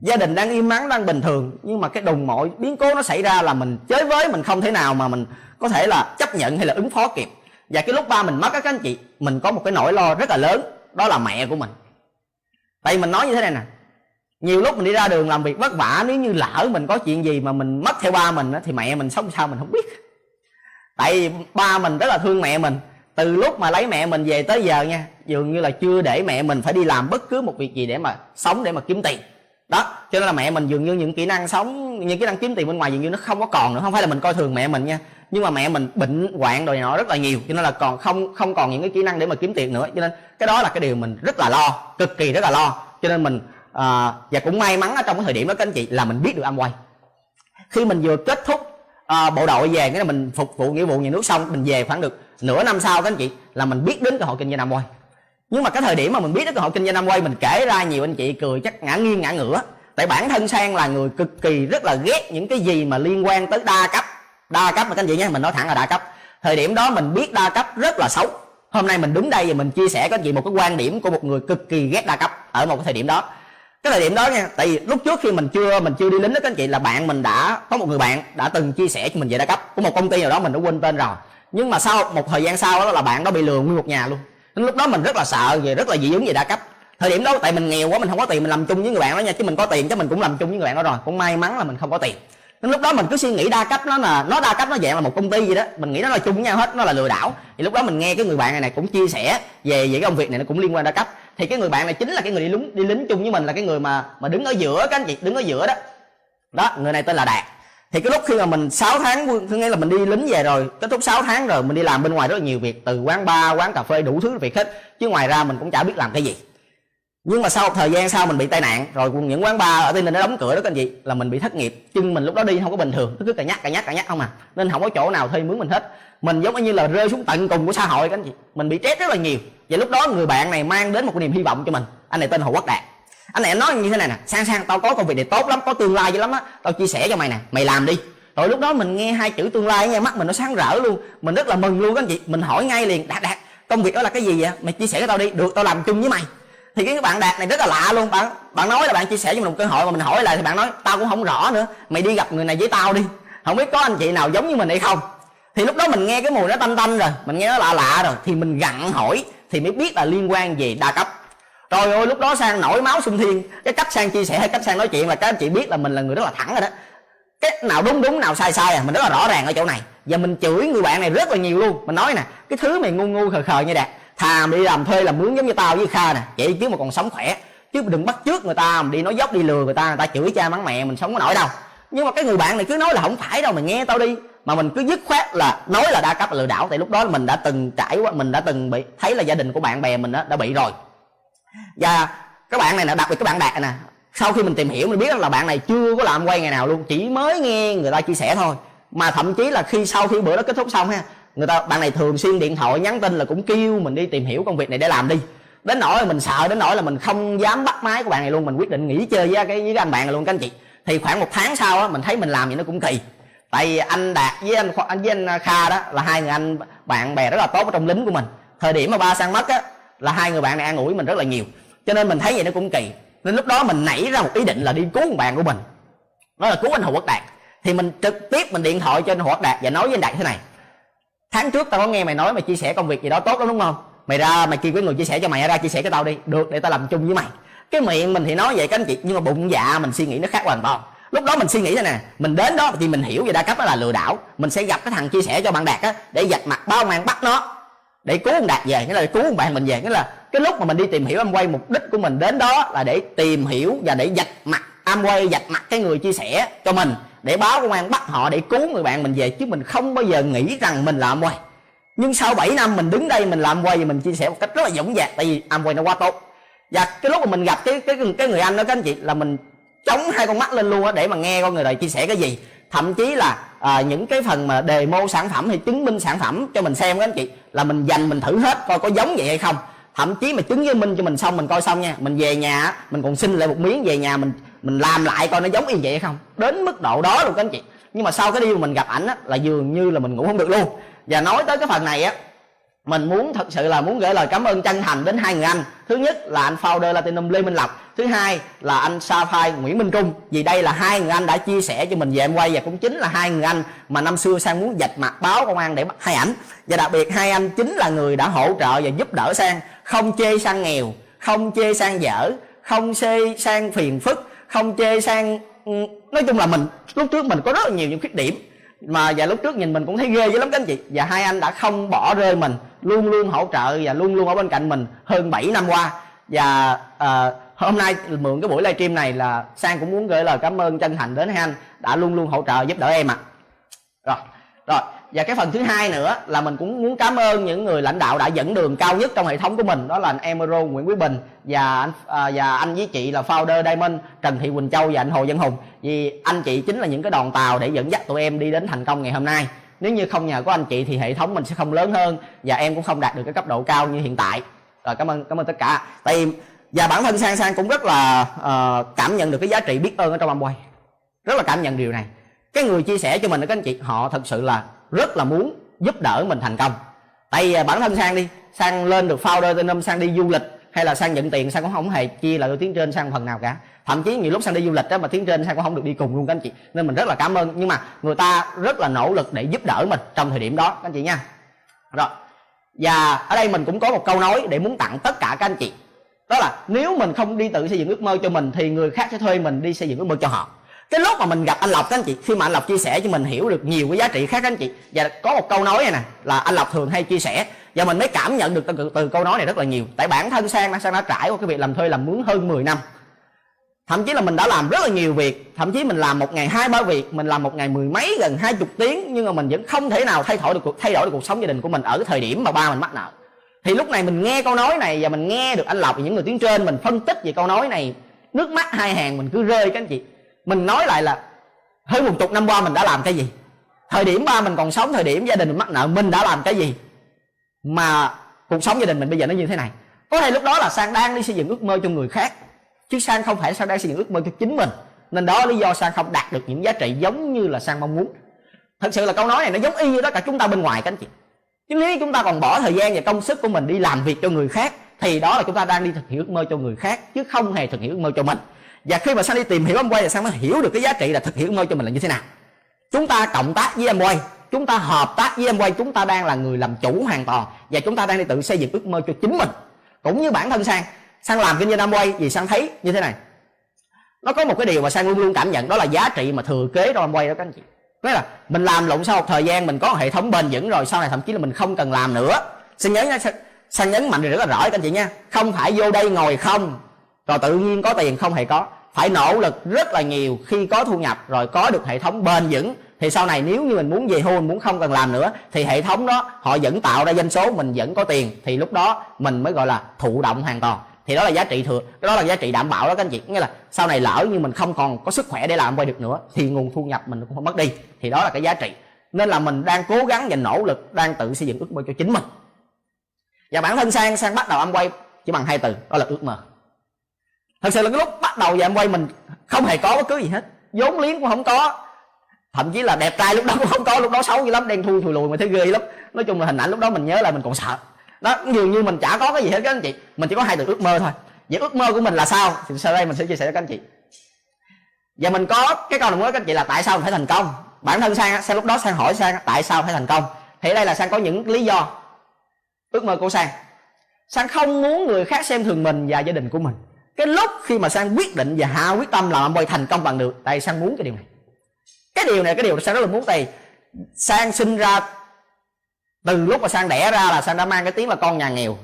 Gia đình đang im mắng đang bình thường nhưng mà cái đùng mọi biến cố nó xảy ra là mình chới với mình không thể nào mà mình có thể là chấp nhận hay là ứng phó kịp và cái lúc ba mình mất các anh chị, mình có một cái nỗi lo rất là lớn, đó là mẹ của mình. Tại vì mình nói như thế này nè, nhiều lúc mình đi ra đường làm việc vất vả, nếu như lỡ mình có chuyện gì mà mình mất theo ba mình thì mẹ mình sống sao mình không biết. Tại vì ba mình rất là thương mẹ mình. Từ lúc mà lấy mẹ mình về tới giờ nha, dường như là chưa để mẹ mình phải đi làm bất cứ một việc gì để mà sống, để mà kiếm tiền. Đó, cho nên là mẹ mình dường như những kỹ năng sống, những kỹ năng kiếm tiền bên ngoài dường như nó không có còn nữa, không phải là mình coi thường mẹ mình nha nhưng mà mẹ mình bệnh hoạn rồi nọ rất là nhiều cho nên là còn không không còn những cái kỹ năng để mà kiếm tiền nữa. Cho nên cái đó là cái điều mình rất là lo cực kỳ rất là lo. Cho nên mình à, và cũng may mắn ở trong cái thời điểm đó các anh chị là mình biết được ăn quay. Khi mình vừa kết thúc à, bộ đội về cái là mình phục vụ nghĩa vụ nhà nước xong mình về khoảng được nửa năm sau các anh chị là mình biết đến cơ hội kinh doanh Amway quay. Nhưng mà cái thời điểm mà mình biết đến cơ hội kinh doanh Amway quay mình kể ra nhiều anh chị cười chắc ngã nghiêng ngã ngửa. Tại bản thân sang là người cực kỳ rất là ghét những cái gì mà liên quan tới đa cấp đa cấp mà các anh chị nhé, mình nói thẳng là đa cấp. Thời điểm đó mình biết đa cấp rất là xấu. Hôm nay mình đứng đây và mình chia sẻ các anh chị một cái quan điểm của một người cực kỳ ghét đa cấp ở một cái thời điểm đó. Cái thời điểm đó nha, tại vì lúc trước khi mình chưa mình chưa đi lính đó các anh chị, là bạn mình đã, có một người bạn đã từng chia sẻ cho mình về đa cấp của một công ty nào đó mình đã quên tên rồi. Nhưng mà sau một thời gian sau đó là bạn đó bị lừa nguyên một nhà luôn. Nên lúc đó mình rất là sợ về rất là dị ứng về đa cấp. Thời điểm đó tại mình nghèo quá, mình không có tiền mình làm chung với người bạn đó nha, chứ mình có tiền chứ mình cũng làm chung với người bạn đó rồi. Cũng may mắn là mình không có tiền nên lúc đó mình cứ suy nghĩ đa cấp nó là nó đa cấp nó dạng là một công ty gì đó. Mình nghĩ nó là chung với nhau hết, nó là lừa đảo. Thì lúc đó mình nghe cái người bạn này này cũng chia sẻ về về cái công việc này, nó cũng liên quan đa cấp thì cái người bạn này chính là cái người đi lính đi lính chung với mình, là cái người mà mà đứng ở giữa các anh chị, đứng ở giữa đó. Đó, người này tên là đạt. Thì cái lúc khi mà mình 6 tháng, có nghĩa là mình đi lính về rồi, kết thúc 6 tháng rồi, mình đi làm bên ngoài rất là nhiều việc, từ quán bar, quán cà phê đủ thứ, việc hết. Chứ ngoài ra mình cũng chả biết làm cái gì nhưng mà sau một thời gian sau mình bị tai nạn, rồi cùng những quán bar ở tây ninh nó đóng cửa đó các anh chị, là mình bị thất nghiệp. Chân mình lúc đó đi không có bình thường cứ cà nhắc cà nhắc cà nhắc không à. Nên không có chỗ nào thuê mướn mình hết. Mình giống như là rơi xuống tận cùng của xã hội các anh chị. Mình bị stress rất là nhiều. Và lúc đó người bạn này mang đến một niềm hy vọng cho mình. Anh này tên hồ quốc đạt. Anh này nói như thế này nè, sang sang, tao có công việc này tốt lắm, có tương lai dữ lắm á, tao chia sẻ cho mày nè, mày làm đi. Rồi lúc đó mình nghe hai chữ tương lai nghe mắt mình nó sáng rỡ luôn. Mình rất là mừng luôn các anh chị. Mình hỏi ngay liền, đạt đạt, công việc đó là cái gì vậy? Mày chia sẻ cho tao đi, được, tao làm chung với mày thì cái bạn đạt này rất là lạ luôn. Bạn bạn nói là bạn chia sẻ cho mình một cơ hội mà mình hỏi lại thì bạn nói, tao cũng không rõ nữa, mày đi gặp người này với tao đi. Không biết có anh chị nào giống như mình hay không. Thì lúc đó mình nghe cái mùi nó tanh tanh rồi, mình nghe nó lạ lạ rồi, thì mình gặn hỏi thì mới biết là liên quan về đa cấp. Rồi ôi lúc đó sang nổi máu sung thiên. Cái cách sang chia sẻ hay cách sang nói chuyện là các anh chị biết là mình là người rất là thẳng rồi đó. Cái nào đúng đúng, nào sai sai à mình rất là rõ ràng ở chỗ này. Và mình chửi người bạn này rất là nhiều luôn. Mình nói nè, cái thứ mày ngu ngu khờ khờ như đạt thà mà đi làm thuê làm mướn giống như tao với kha nè. Vậy chứ mà còn sống khỏe. Chứ đừng bắt trước người ta mà đi nói dốc đi lừa người ta người ta chửi cha mắng mẹ mình sống có nổi đâu. Nhưng mà cái người bạn này cứ nói là không phải đâu mày nghe tao đi. Mà mình cứ dứt khoát là nói là đa cấp là lừa đảo. Tại lúc đó mình đã từng trải qua mình đã từng bị thấy là gia đình của bạn bè mình đó, đã bị rồi. Và các bạn này nè đặc biệt các bạn đạt nè sau khi mình tìm hiểu mình biết là bạn này chưa có làm quay ngày nào luôn chỉ mới nghe người ta chia sẻ thôi. Mà thậm chí là khi sau khi bữa đó kết thúc xong ha người ta, bạn này thường xuyên điện thoại nhắn tin là cũng kêu mình đi tìm hiểu công việc này để làm đi. Đến nỗi là mình sợ, đến nỗi là mình không dám bắt máy của bạn này luôn, mình quyết định nghỉ chơi với, cái với cái anh bạn này luôn, các anh chị. Thì khoảng một tháng sau á, mình thấy mình làm gì nó cũng kỳ. Tại vì anh đạt với anh anh với anh kha đó là hai người anh, bạn bè rất là tốt ở trong lính của mình. Thời điểm mà ba sang mất á, là hai người bạn này an ủi mình rất là nhiều. Cho nên mình thấy vậy nó cũng kỳ. Nên lúc đó mình nảy ra một ý định là đi cứu một bạn của mình. Đó là cứu anh hồ quốc đạt. Thì mình trực tiếp mình điện thoại cho anh hồ quốc đạt và nói với anh đạt thế này tháng trước tao có nghe mày nói mày chia sẻ công việc gì đó tốt lắm, đúng không? Mày ra, mày kêu cái người chia sẻ cho mày, ra chia sẻ cho tao đi. Được, để tao làm chung với mày. Cái miệng mình thì nói vậy các anh chị, nhưng mà bụng dạ mình suy nghĩ nó khác hoàn toàn. Lúc đó mình suy nghĩ thế nè, mình đến đó thì mình hiểu về đa cấp đó là lừa đảo. Mình sẽ gặp cái thằng chia sẻ cho bạn đạt á, để giặt mặt bao màn bắt nó, để cứu ông đạt về. Nghĩa là cứu ông bạn mình về. Nghĩa là cái lúc mà mình đi tìm hiểu Amway mục đích của mình đến đó là để tìm hiểu và để giặt mặt Amway giặt mặt cái người chia sẻ cho mình để báo công an bắt họ để cứu người bạn mình về chứ mình không bao giờ nghĩ rằng mình là Amway nhưng sau 7 năm mình đứng đây mình làm quay và mình chia sẻ một cách rất là dũng dạc tại vì Amway nó quá tốt. Và cái lúc mà mình gặp cái cái cái người anh đó các anh chị là mình chống hai con mắt lên luôn á để mà nghe con người này chia sẻ cái gì. Thậm chí là à, những cái phần mà demo sản phẩm hay chứng minh sản phẩm cho mình xem các anh chị là mình dành mình thử hết coi có giống vậy hay không. Thậm chí mà chứng minh cho mình xong mình coi xong nha mình về nhà mình còn xin lại một miếng về nhà mình mình làm lại coi nó giống y vậy hay không. Đến mức độ đó luôn các anh chị. Nhưng mà sau cái điều mình gặp ảnh á, là dường như là mình ngủ không được luôn. Và nói tới cái phần này á, mình muốn thật sự là muốn gửi lời cảm ơn chân thành đến hai người anh. Thứ nhất là anh founder Latinum Lê Minh Lộc. Thứ hai là anh Sapphire Nguyễn Minh Trung. Vì đây là hai người anh đã chia sẻ cho mình về em quay và cũng chính là hai người anh mà năm xưa sang muốn dạch mặt báo công an để bắt hai ảnh. Và đặc biệt hai anh chính là người đã hỗ trợ và giúp đỡ sang. Không chê sang nghèo, không chê sang dở, không chê sang phiền phức không chê sang ừ, nói chung là mình lúc trước mình có rất là nhiều những khuyết điểm. Mà và lúc trước nhìn mình cũng thấy ghê dữ lắm các anh chị. Và hai anh đã không bỏ rơi mình luôn luôn hỗ trợ và luôn luôn ở bên cạnh mình hơn 7 năm qua. Và à, hôm nay mượn cái buổi livestream này là sang cũng muốn gửi lời cảm ơn chân thành đến hai anh đã luôn luôn hỗ trợ giúp đỡ em ạ. Rồi rồi và cái phần thứ hai nữa là mình cũng muốn cảm ơn những người lãnh đạo đã dẫn đường cao nhất trong hệ thống của mình. Đó là anh Emero Nguyễn Quý Bình và anh à, và anh với chị là founder Diamond Trần Thị Quỳnh Châu và anh Hồ Văn Hùng. Vì anh chị chính là những cái đòn tàu để dẫn dắt tụi em đi đến thành công ngày hôm nay. Nếu như không nhờ có anh chị thì hệ thống mình sẽ không lớn hơn và em cũng không đạt được cái cấp độ cao như hiện tại. Rồi cảm ơn cảm ơn tất cả. Tại và bản thân sang sang cũng rất là uh, cảm nhận được cái giá trị biết ơn ở trong Amway. Rất là cảm nhận điều này. Cái người chia sẻ cho mình đó các anh chị họ thật sự là rất là muốn giúp đỡ mình thành công. Tại vì bản thân sang đi, sang lên được founder tên năm, sang đi du lịch, hay là sang nhận tiền, sang cũng không hề chia lại tiếng trên sang phần nào cả. Thậm chí nhiều lúc sang đi du lịch đó mà tiếng trên sang cũng không được đi cùng luôn các anh chị. Nên mình rất là cảm ơn. Nhưng mà người ta rất là nỗ lực để giúp đỡ mình trong thời điểm đó, các anh chị nha. Rồi, và ở đây mình cũng có một câu nói để muốn tặng tất cả các anh chị. Đó là, nếu mình không đi tự xây dựng ước mơ cho mình thì người khác sẽ thuê mình đi xây dựng ước mơ cho họ cái lúc mà mình gặp anh lộc các anh chị khi mà anh lộc chia sẻ cho mình hiểu được nhiều cái giá trị khác các anh chị và có một câu nói này nè là anh lộc thường hay chia sẻ và mình mới cảm nhận được từ, từ câu nói này rất là nhiều. Tại bản thân sang sang đã trải qua cái việc làm thuê làm mướn hơn 10 năm. Thậm chí là mình đã làm rất là nhiều việc thậm chí mình làm một ngày hai ba việc mình làm một ngày mười mấy gần hai chục tiếng nhưng mà mình vẫn không thể nào thay đổi được cuộc thay đổi được cuộc sống gia đình của mình ở cái thời điểm mà ba mình mắc nợ. Thì lúc này mình nghe câu nói này và mình nghe được anh lộc và những người tuyến trên mình phân tích về câu nói này nước mắt hai hàng mình cứ rơi các anh chị mình nói lại là hơn một chục năm qua mình đã làm cái gì? Thời điểm ba mình còn sống, thời điểm gia đình mình mắc nợ, mình đã làm cái gì? Mà cuộc sống gia đình mình bây giờ nó như thế này. Có thể lúc đó là sang đang đi xây dựng ước mơ cho người khác, chứ sang không phải sang đang xây dựng ước mơ cho chính mình. Nên đó là lý do sang không đạt được những giá trị giống như là sang mong muốn. Thật sự là câu nói này nó giống y như tất cả chúng ta bên ngoài, các anh chị. Chứ nếu chúng ta còn bỏ thời gian và công sức của mình đi làm việc cho người khác, thì đó là chúng ta đang đi thực hiện ước mơ cho người khác, chứ không hề thực hiện ước mơ cho mình và khi mà sang đi tìm hiểu Amway thì sang mới hiểu được cái giá trị là thực hiện ước mơ cho mình là như thế nào. Chúng ta cộng tác với Amway chúng ta hợp tác với Amway chúng ta đang là người làm chủ hoàn toàn. Và chúng ta đang đi tự xây dựng ước mơ cho chính mình. Cũng như bản thân sang sang làm kinh doanh Amway vì sang thấy như thế này. Nó có một cái điều mà sang luôn luôn cảm nhận đó là giá trị mà thừa kế trong Amway đó các anh chị. Nghĩa là mình làm lộn sau một thời gian mình có hệ thống bền vững rồi sau này thậm chí là mình không cần làm nữa. Xin nhớ nha sang, nhấn mạnh rất là rõ các anh chị nha. Không phải vô đây ngồi không rồi tự nhiên có tiền không hề có. Phải nỗ lực rất là nhiều khi có thu nhập, rồi có được hệ thống bền vững. Thì sau này nếu như mình muốn về hưu, mình muốn không cần làm nữa, thì hệ thống đó, họ vẫn tạo ra doanh số, mình vẫn có tiền. Thì lúc đó mình mới gọi là thụ động hoàn toàn. Thì đó là giá trị thừa, đó là giá trị đảm bảo đó các anh chị. Nghĩa là sau này lỡ như mình không còn có sức khỏe để làm quay được nữa, thì nguồn thu nhập mình cũng không mất đi. Thì đó là cái giá trị. Nên là mình đang cố gắng và nỗ lực, đang tự xây dựng ước mơ cho chính mình. Và bản thân sang sang bắt đầu âm quay chỉ bằng hai từ, đó là ước mơ thật sự là cái lúc bắt đầu về em quay mình, không hề có bất cứ gì hết. Vốn liếng cũng không có. Thậm chí là đẹp trai lúc đó cũng không có, lúc đó xấu dữ lắm, đen thui thùi lùi mà thấy ghê lắm. Nói chung là hình ảnh lúc đó mình nhớ là mình còn sợ. Đó dường như mình chả có cái gì hết các anh chị, mình chỉ có hai từ ước mơ thôi. Vậy ước mơ của mình là sao? Thì sau đây mình sẽ chia sẻ cho các anh chị. Và mình có cái câu đồng ý các anh chị là tại sao mình phải thành công? Bản thân sang sang lúc đó sang hỏi sang tại sao phải thành công? Thì đây là sang có những lý do. Ước mơ của sang. Sang không muốn người khác xem thường mình và gia đình của mình cái lúc khi mà sang quyết định và hạ quyết tâm làm Amway thành công bằng được tại sang muốn cái điều này. Cái điều này cái điều sang rất là muốn tại sang sinh ra từ lúc mà sang đẻ ra là sang đã mang cái tiếng là con nhà nghèo.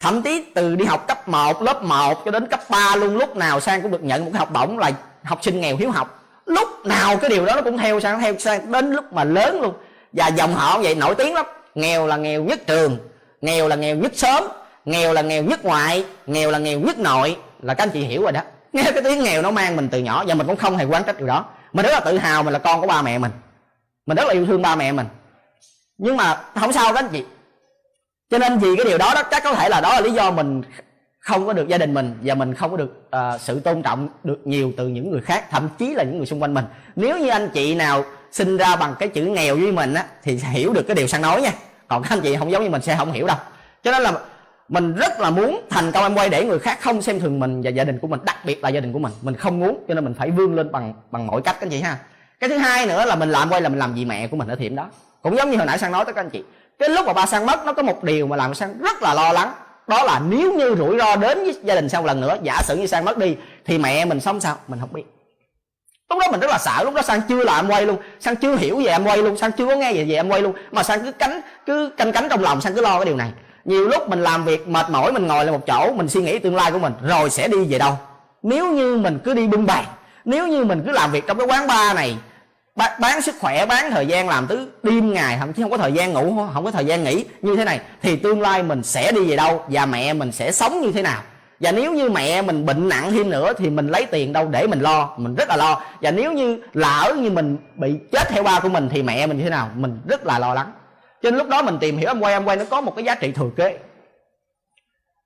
Thậm chí từ đi học cấp 1, lớp 1 cho đến cấp 3 luôn lúc nào sang cũng được nhận một cái học bổng là học sinh nghèo hiếu học. Lúc nào cái điều đó nó cũng theo sang theo sang đến lúc mà lớn luôn. Và dòng họ vậy nổi tiếng lắm. Nghèo là nghèo nhất trường nghèo là nghèo nhất sớm nghèo là nghèo nhất ngoại nghèo là nghèo nhất nội. Là các anh chị hiểu rồi đó. Nghe cái tiếng nghèo nó mang mình từ nhỏ và mình cũng không hề quan trách điều đó. Mình rất là tự hào mình là con của ba mẹ mình. Mình rất là yêu thương ba mẹ mình. Nhưng mà không sao các anh chị. Cho nên vì cái điều đó đó chắc có thể là đó là lý do mình không có được gia đình mình và mình không có được uh, sự tôn trọng được nhiều từ những người khác thậm chí là những người xung quanh mình. Nếu như anh chị nào sinh ra bằng cái chữ nghèo với mình á thì sẽ hiểu được cái điều sang nói nha. Còn các anh chị không giống như mình sẽ không hiểu đâu. Cho nên là mình rất là muốn thành công em quay để người khác không xem thường mình và gia đình của mình, đặc biệt là gia đình của mình. Mình không muốn, cho nên mình phải vươn lên bằng bằng mọi cách các anh chị ha. Cái thứ hai nữa là mình làm quay là mình làm gì mẹ của mình ở thiểm đó. Cũng giống như hồi nãy sang nói tới các anh chị. Cái lúc mà ba sang mất, nó có một điều mà làm sang rất là lo lắng. Đó là nếu như rủi ro đến với gia đình sau một lần nữa, giả sử như sang mất đi, thì mẹ mình sống sao? Mình không biết. Lúc đó mình rất là sợ, lúc đó sang chưa là em quay luôn. Sang chưa hiểu về em quay luôn, sang chưa có nghe về về em quay luôn. Mà sang cứ cánh, cứ canh cánh trong lòng, sang cứ lo cái điều này nhiều lúc mình làm việc mệt mỏi, mình ngồi lại một chỗ, mình suy nghĩ tương lai của mình, rồi sẽ đi về đâu? Nếu như mình cứ đi bưng bày nếu như mình cứ làm việc trong cái quán bar này bán sức khỏe, bán thời gian làm tới đêm ngày, thậm chí không có thời gian ngủ, không có thời gian nghỉ như thế này, thì tương lai mình sẽ đi về đâu và mẹ mình sẽ sống như thế nào? Và nếu như mẹ mình bệnh nặng thêm nữa thì mình lấy tiền đâu để mình lo, mình rất là lo. Và nếu như lỡ như mình bị chết theo ba của mình thì mẹ mình như thế nào? Mình rất là lo lắng cho nên lúc đó mình tìm hiểu Amway. Quay quay nó có một cái giá trị thừa kế.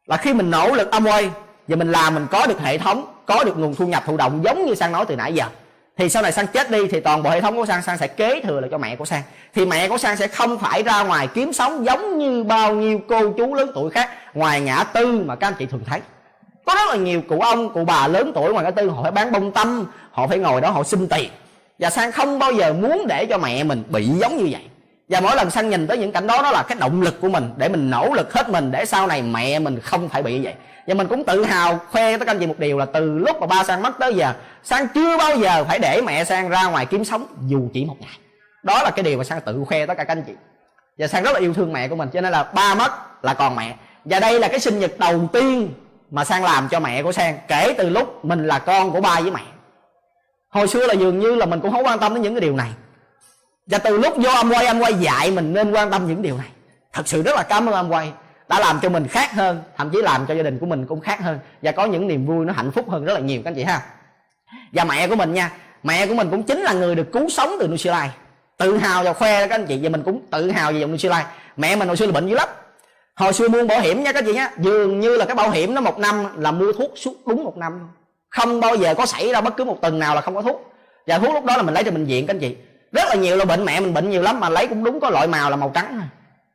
Là khi mình nỗ lực Amway quay và mình làm, mình có được hệ thống, có được nguồn thu nhập thụ động giống như sang nói từ nãy giờ, thì sau này sang chết đi thì toàn bộ hệ thống của sang sang sẽ kế thừa lại cho mẹ của sang. Thì mẹ của sang sẽ không phải ra ngoài kiếm sống giống như bao nhiêu cô chú lớn tuổi khác ngoài ngã tư mà các anh chị thường thấy. Có rất là nhiều cụ ông, cụ bà lớn tuổi ngoài ngã tư, họ phải bán bông tâm họ phải ngồi đó họ xin tiền. Và sang không bao giờ muốn để cho mẹ mình bị giống như vậy và mỗi lần sang nhìn tới những cảnh đó nó là cái động lực của mình để mình nỗ lực hết mình, để sau này mẹ mình không phải bị như vậy. Và mình cũng tự hào khoe tới các anh chị một điều là từ lúc mà ba sang mất tới giờ sang chưa bao giờ phải để mẹ sang ra ngoài kiếm sống, dù chỉ một ngày. Đó là cái điều mà sang tự khoe tất cả các anh chị. Và sang rất là yêu thương mẹ của mình, cho nên là ba mất là còn mẹ. Và đây là cái sinh nhật đầu tiên mà sang làm cho mẹ của sang kể từ lúc mình là con của ba với mẹ. Hồi xưa là dường như là mình cũng không quan tâm đến những cái điều này và từ lúc vô âm quay âm quay dạy mình nên quan tâm những điều này. Thật sự rất là cảm ơn âm quay, đã làm cho mình khác hơn, thậm chí làm cho gia đình của mình cũng khác hơn, và có những niềm vui nó hạnh phúc hơn rất là nhiều, các anh chị ha. Và mẹ của mình nha, mẹ của mình cũng chính là người được cứu sống từ Nutrilite tự hào và khoe đó, các anh chị, và mình cũng tự hào về dòng Nutrilite mẹ mình hồi xưa là bệnh dữ lắm. Hồi xưa mua bảo hiểm nha, các chị nhé dường như là cái bảo hiểm nó một năm là mua thuốc suốt đúng một năm. Không bao giờ có xảy ra bất cứ một tuần nào là không có thuốc. Và thuốc lúc đó là mình lấy cho bệnh viện, các anh chị rất là nhiều là bệnh mẹ mình bệnh nhiều lắm mà lấy cũng đúng có loại màu là màu trắng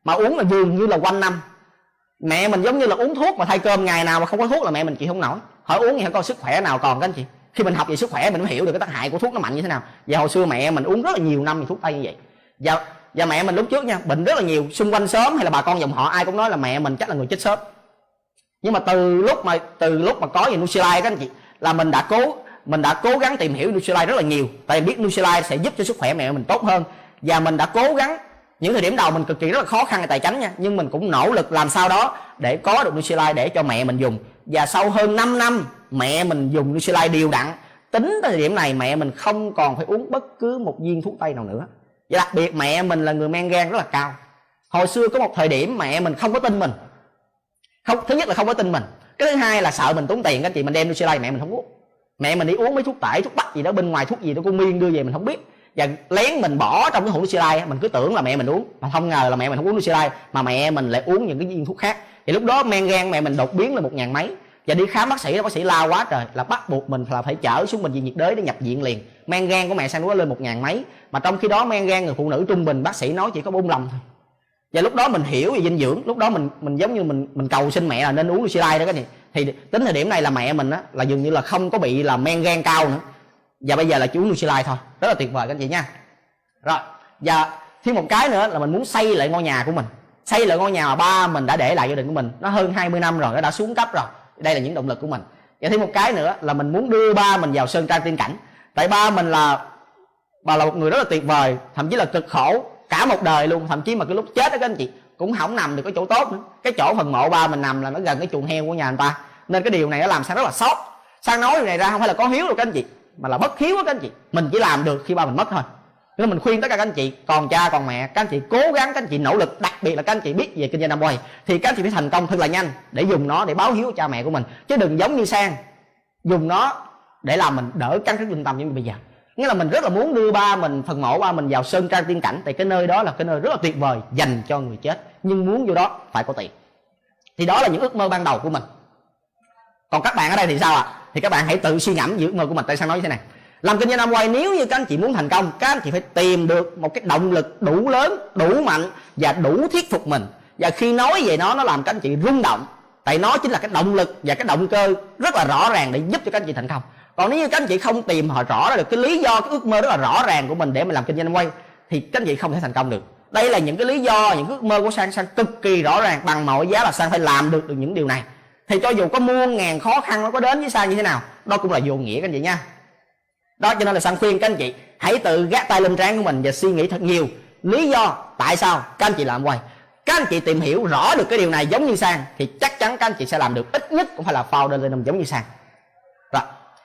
mà uống là dường như là quanh năm. Mẹ mình giống như là uống thuốc mà thay cơm ngày nào mà không có thuốc là mẹ mình chịu không nổi. Hỏi uống thì coi sức khỏe nào còn các anh chị. Khi mình học về sức khỏe mình mới hiểu được cái tác hại của thuốc nó mạnh như thế nào. Và hồi xưa mẹ mình uống rất là nhiều năm thì thuốc tây như vậy. Và và mẹ mình lúc trước nha, bệnh rất là nhiều. Xung quanh sớm hay là bà con dòng họ ai cũng nói là mẹ mình chắc là người chết sớm. Nhưng mà từ lúc mà, từ lúc mà có về Nutrilite các anh chị, là mình đã cố mình đã cố gắng tìm hiểu Nutrilite rất là nhiều, tại vì biết Nutrilite sẽ giúp cho sức khỏe mẹ mình tốt hơn. Và mình đã cố gắng, những thời điểm đầu mình cực kỳ rất là khó khăn về tài chính nha, nhưng mình cũng nỗ lực làm sao đó để có được Nutrilite để cho mẹ mình dùng. Và sau hơn 5 năm, mẹ mình dùng Nutrilite đều đặn, tính tới thời điểm này mẹ mình không còn phải uống bất cứ một viên thuốc tây nào nữa. Và đặc biệt mẹ mình là người men gan rất là cao. Hồi xưa có một thời điểm mẹ mình không có tin mình. Không, thứ nhất là không có tin mình. Cái thứ hai là sợ mình tốn tiền các chị mình đem Nutrilite mẹ mình không uống mẹ mình đi uống mấy thuốc tải thuốc bắc gì đó, bên ngoài thuốc gì đó cô miên đưa về mình không biết. Và lén mình bỏ trong cái hũ nước lai mình cứ tưởng là mẹ mình uống. Mà không ngờ là mẹ mình không uống nước lai mà mẹ mình lại uống những cái viên thuốc khác. Thì lúc đó men gan mẹ mình đột biến là một ngàn mấy. Và đi khám bác sĩ bác sĩ la quá trời là bắt buộc mình là phải chở xuống bệnh viện nhiệt đới để nhập viện liền. Men gan của mẹ sang nó lên một ngàn mấy. Mà trong khi đó men gan người phụ nữ trung bình, bác sĩ nói chỉ có bốn lòng thôi và lúc đó mình hiểu về dinh dưỡng, lúc đó mình mình giống như mình mình cầu xin mẹ là nên uống Lucilite đó các chị. Thì tính thời điểm này là mẹ mình á, là dường như là không có bị là men gan cao nữa. Và bây giờ là chỉ uống Lucilite thôi. Rất là tuyệt vời các anh chị nha. Rồi, và thêm một cái nữa là mình muốn xây lại ngôi nhà của mình. Xây lại ngôi nhà mà ba mình đã để lại gia đình của mình. Nó hơn 20 năm rồi, nó đã xuống cấp rồi. Đây là những động lực của mình. Và thêm một cái nữa là mình muốn đưa ba mình vào sơn trang tiên cảnh. Tại ba mình là, bà là một người rất là tuyệt vời, thậm chí là cực khổ cả một đời luôn, thậm chí mà cái lúc chết đó, các anh chị, cũng không nằm được cái chỗ tốt nữa. Cái chỗ phần mộ ba mình nằm là nó gần cái chuồng heo của nhà người ta. Nên cái điều này nó làm sang rất là sót. Sang nói điều này ra không phải là có hiếu đâu, các anh chị, mà là bất hiếu đó các anh chị. Mình chỉ làm được khi ba mình mất thôi. Nên mình khuyên tất cả các anh chị, còn cha, còn mẹ, các anh chị cố gắng, các anh chị nỗ lực, đặc biệt là các anh chị biết về kinh doanh Amway thì các anh chị phải thành công thật là nhanh để dùng nó để báo hiếu cha mẹ của mình. Chứ đừng giống như sang, dùng nó để làm mình đỡ căng cái trung tâm như bây giờ nghĩa là mình rất là muốn đưa ba mình, phần mộ ba mình vào sơn trang tiên cảnh. Tại cái nơi đó là cái nơi rất là tuyệt vời dành cho người chết. Nhưng muốn vô đó phải có tiền. Thì đó là những ước mơ ban đầu của mình. Còn các bạn ở đây thì sao ạ? Thì các bạn hãy tự suy ngẫm về ước mơ của mình. Tại sao nói như thế này? Làm kinh doanh Amway nếu như các anh chị muốn thành công, các anh chị phải tìm được một cái động lực đủ lớn, đủ mạnh và đủ thuyết phục mình. Và khi nói về nó nó làm các anh chị rung động. Tại nó chính là cái động lực và cái động cơ rất là rõ ràng để giúp cho các anh chị thành công còn nếu như các anh chị không tìm họ rõ ra được cái lý do, cái ước mơ rất là rõ ràng của mình để mình làm kinh doanh quay thì các anh chị không thể thành công được. Đây là những cái lý do, những cái ước mơ của sang sang cực kỳ rõ ràng, bằng mọi giá là sang phải làm được được những điều này. Thì cho dù có muôn ngàn khó khăn nó có đến với sang như thế nào, đó cũng là vô nghĩa các anh chị nha. Đó, cho nên là sang khuyên các anh chị, hãy tự gác tay lên trán của mình và suy nghĩ thật nhiều. Lý do tại sao các anh chị làm quay các anh chị tìm hiểu rõ được cái điều này giống như sang, thì chắc chắn các anh chị sẽ làm được. Ít nhất cũng phải là founder lên giống như sang. Rồi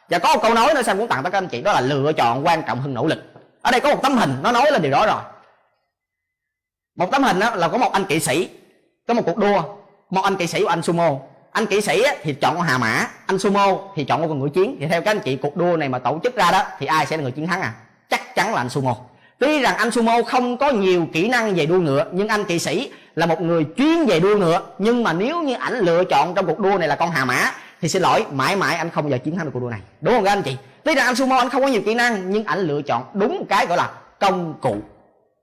và có một câu nói nữa sang muốn tặng tới các anh chị, đó là lựa chọn quan trọng hơn nỗ lực. Ở đây có một tấm hình, nó nói lên điều đó rồi. Một tấm hình đó là có một anh kỵ sĩ, có một cuộc đua. Một anh kỵ sĩ và anh sumo. Anh kỵ sĩ thì chọn con hà mã, anh sumo thì chọn con ngựa chiến. Thì theo các anh chị, cuộc đua này mà tổ chức ra đó, thì ai sẽ là người chiến thắng à? Chắc chắn là anh sumo tuy rằng anh sumo không có nhiều kỹ năng về đua ngựa, nhưng anh kỵ sĩ là một người chuyên về đua ngựa. Nhưng mà nếu như ảnh lựa chọn trong cuộc đua này là con hà mã, thì xin lỗi, mãi mãi anh không bao giờ chiến thắng được cuộc đua này. Đúng không các anh chị? Tuy rằng anh sumo anh không có nhiều kỹ năng, nhưng ảnh lựa chọn đúng cái gọi là công cụ.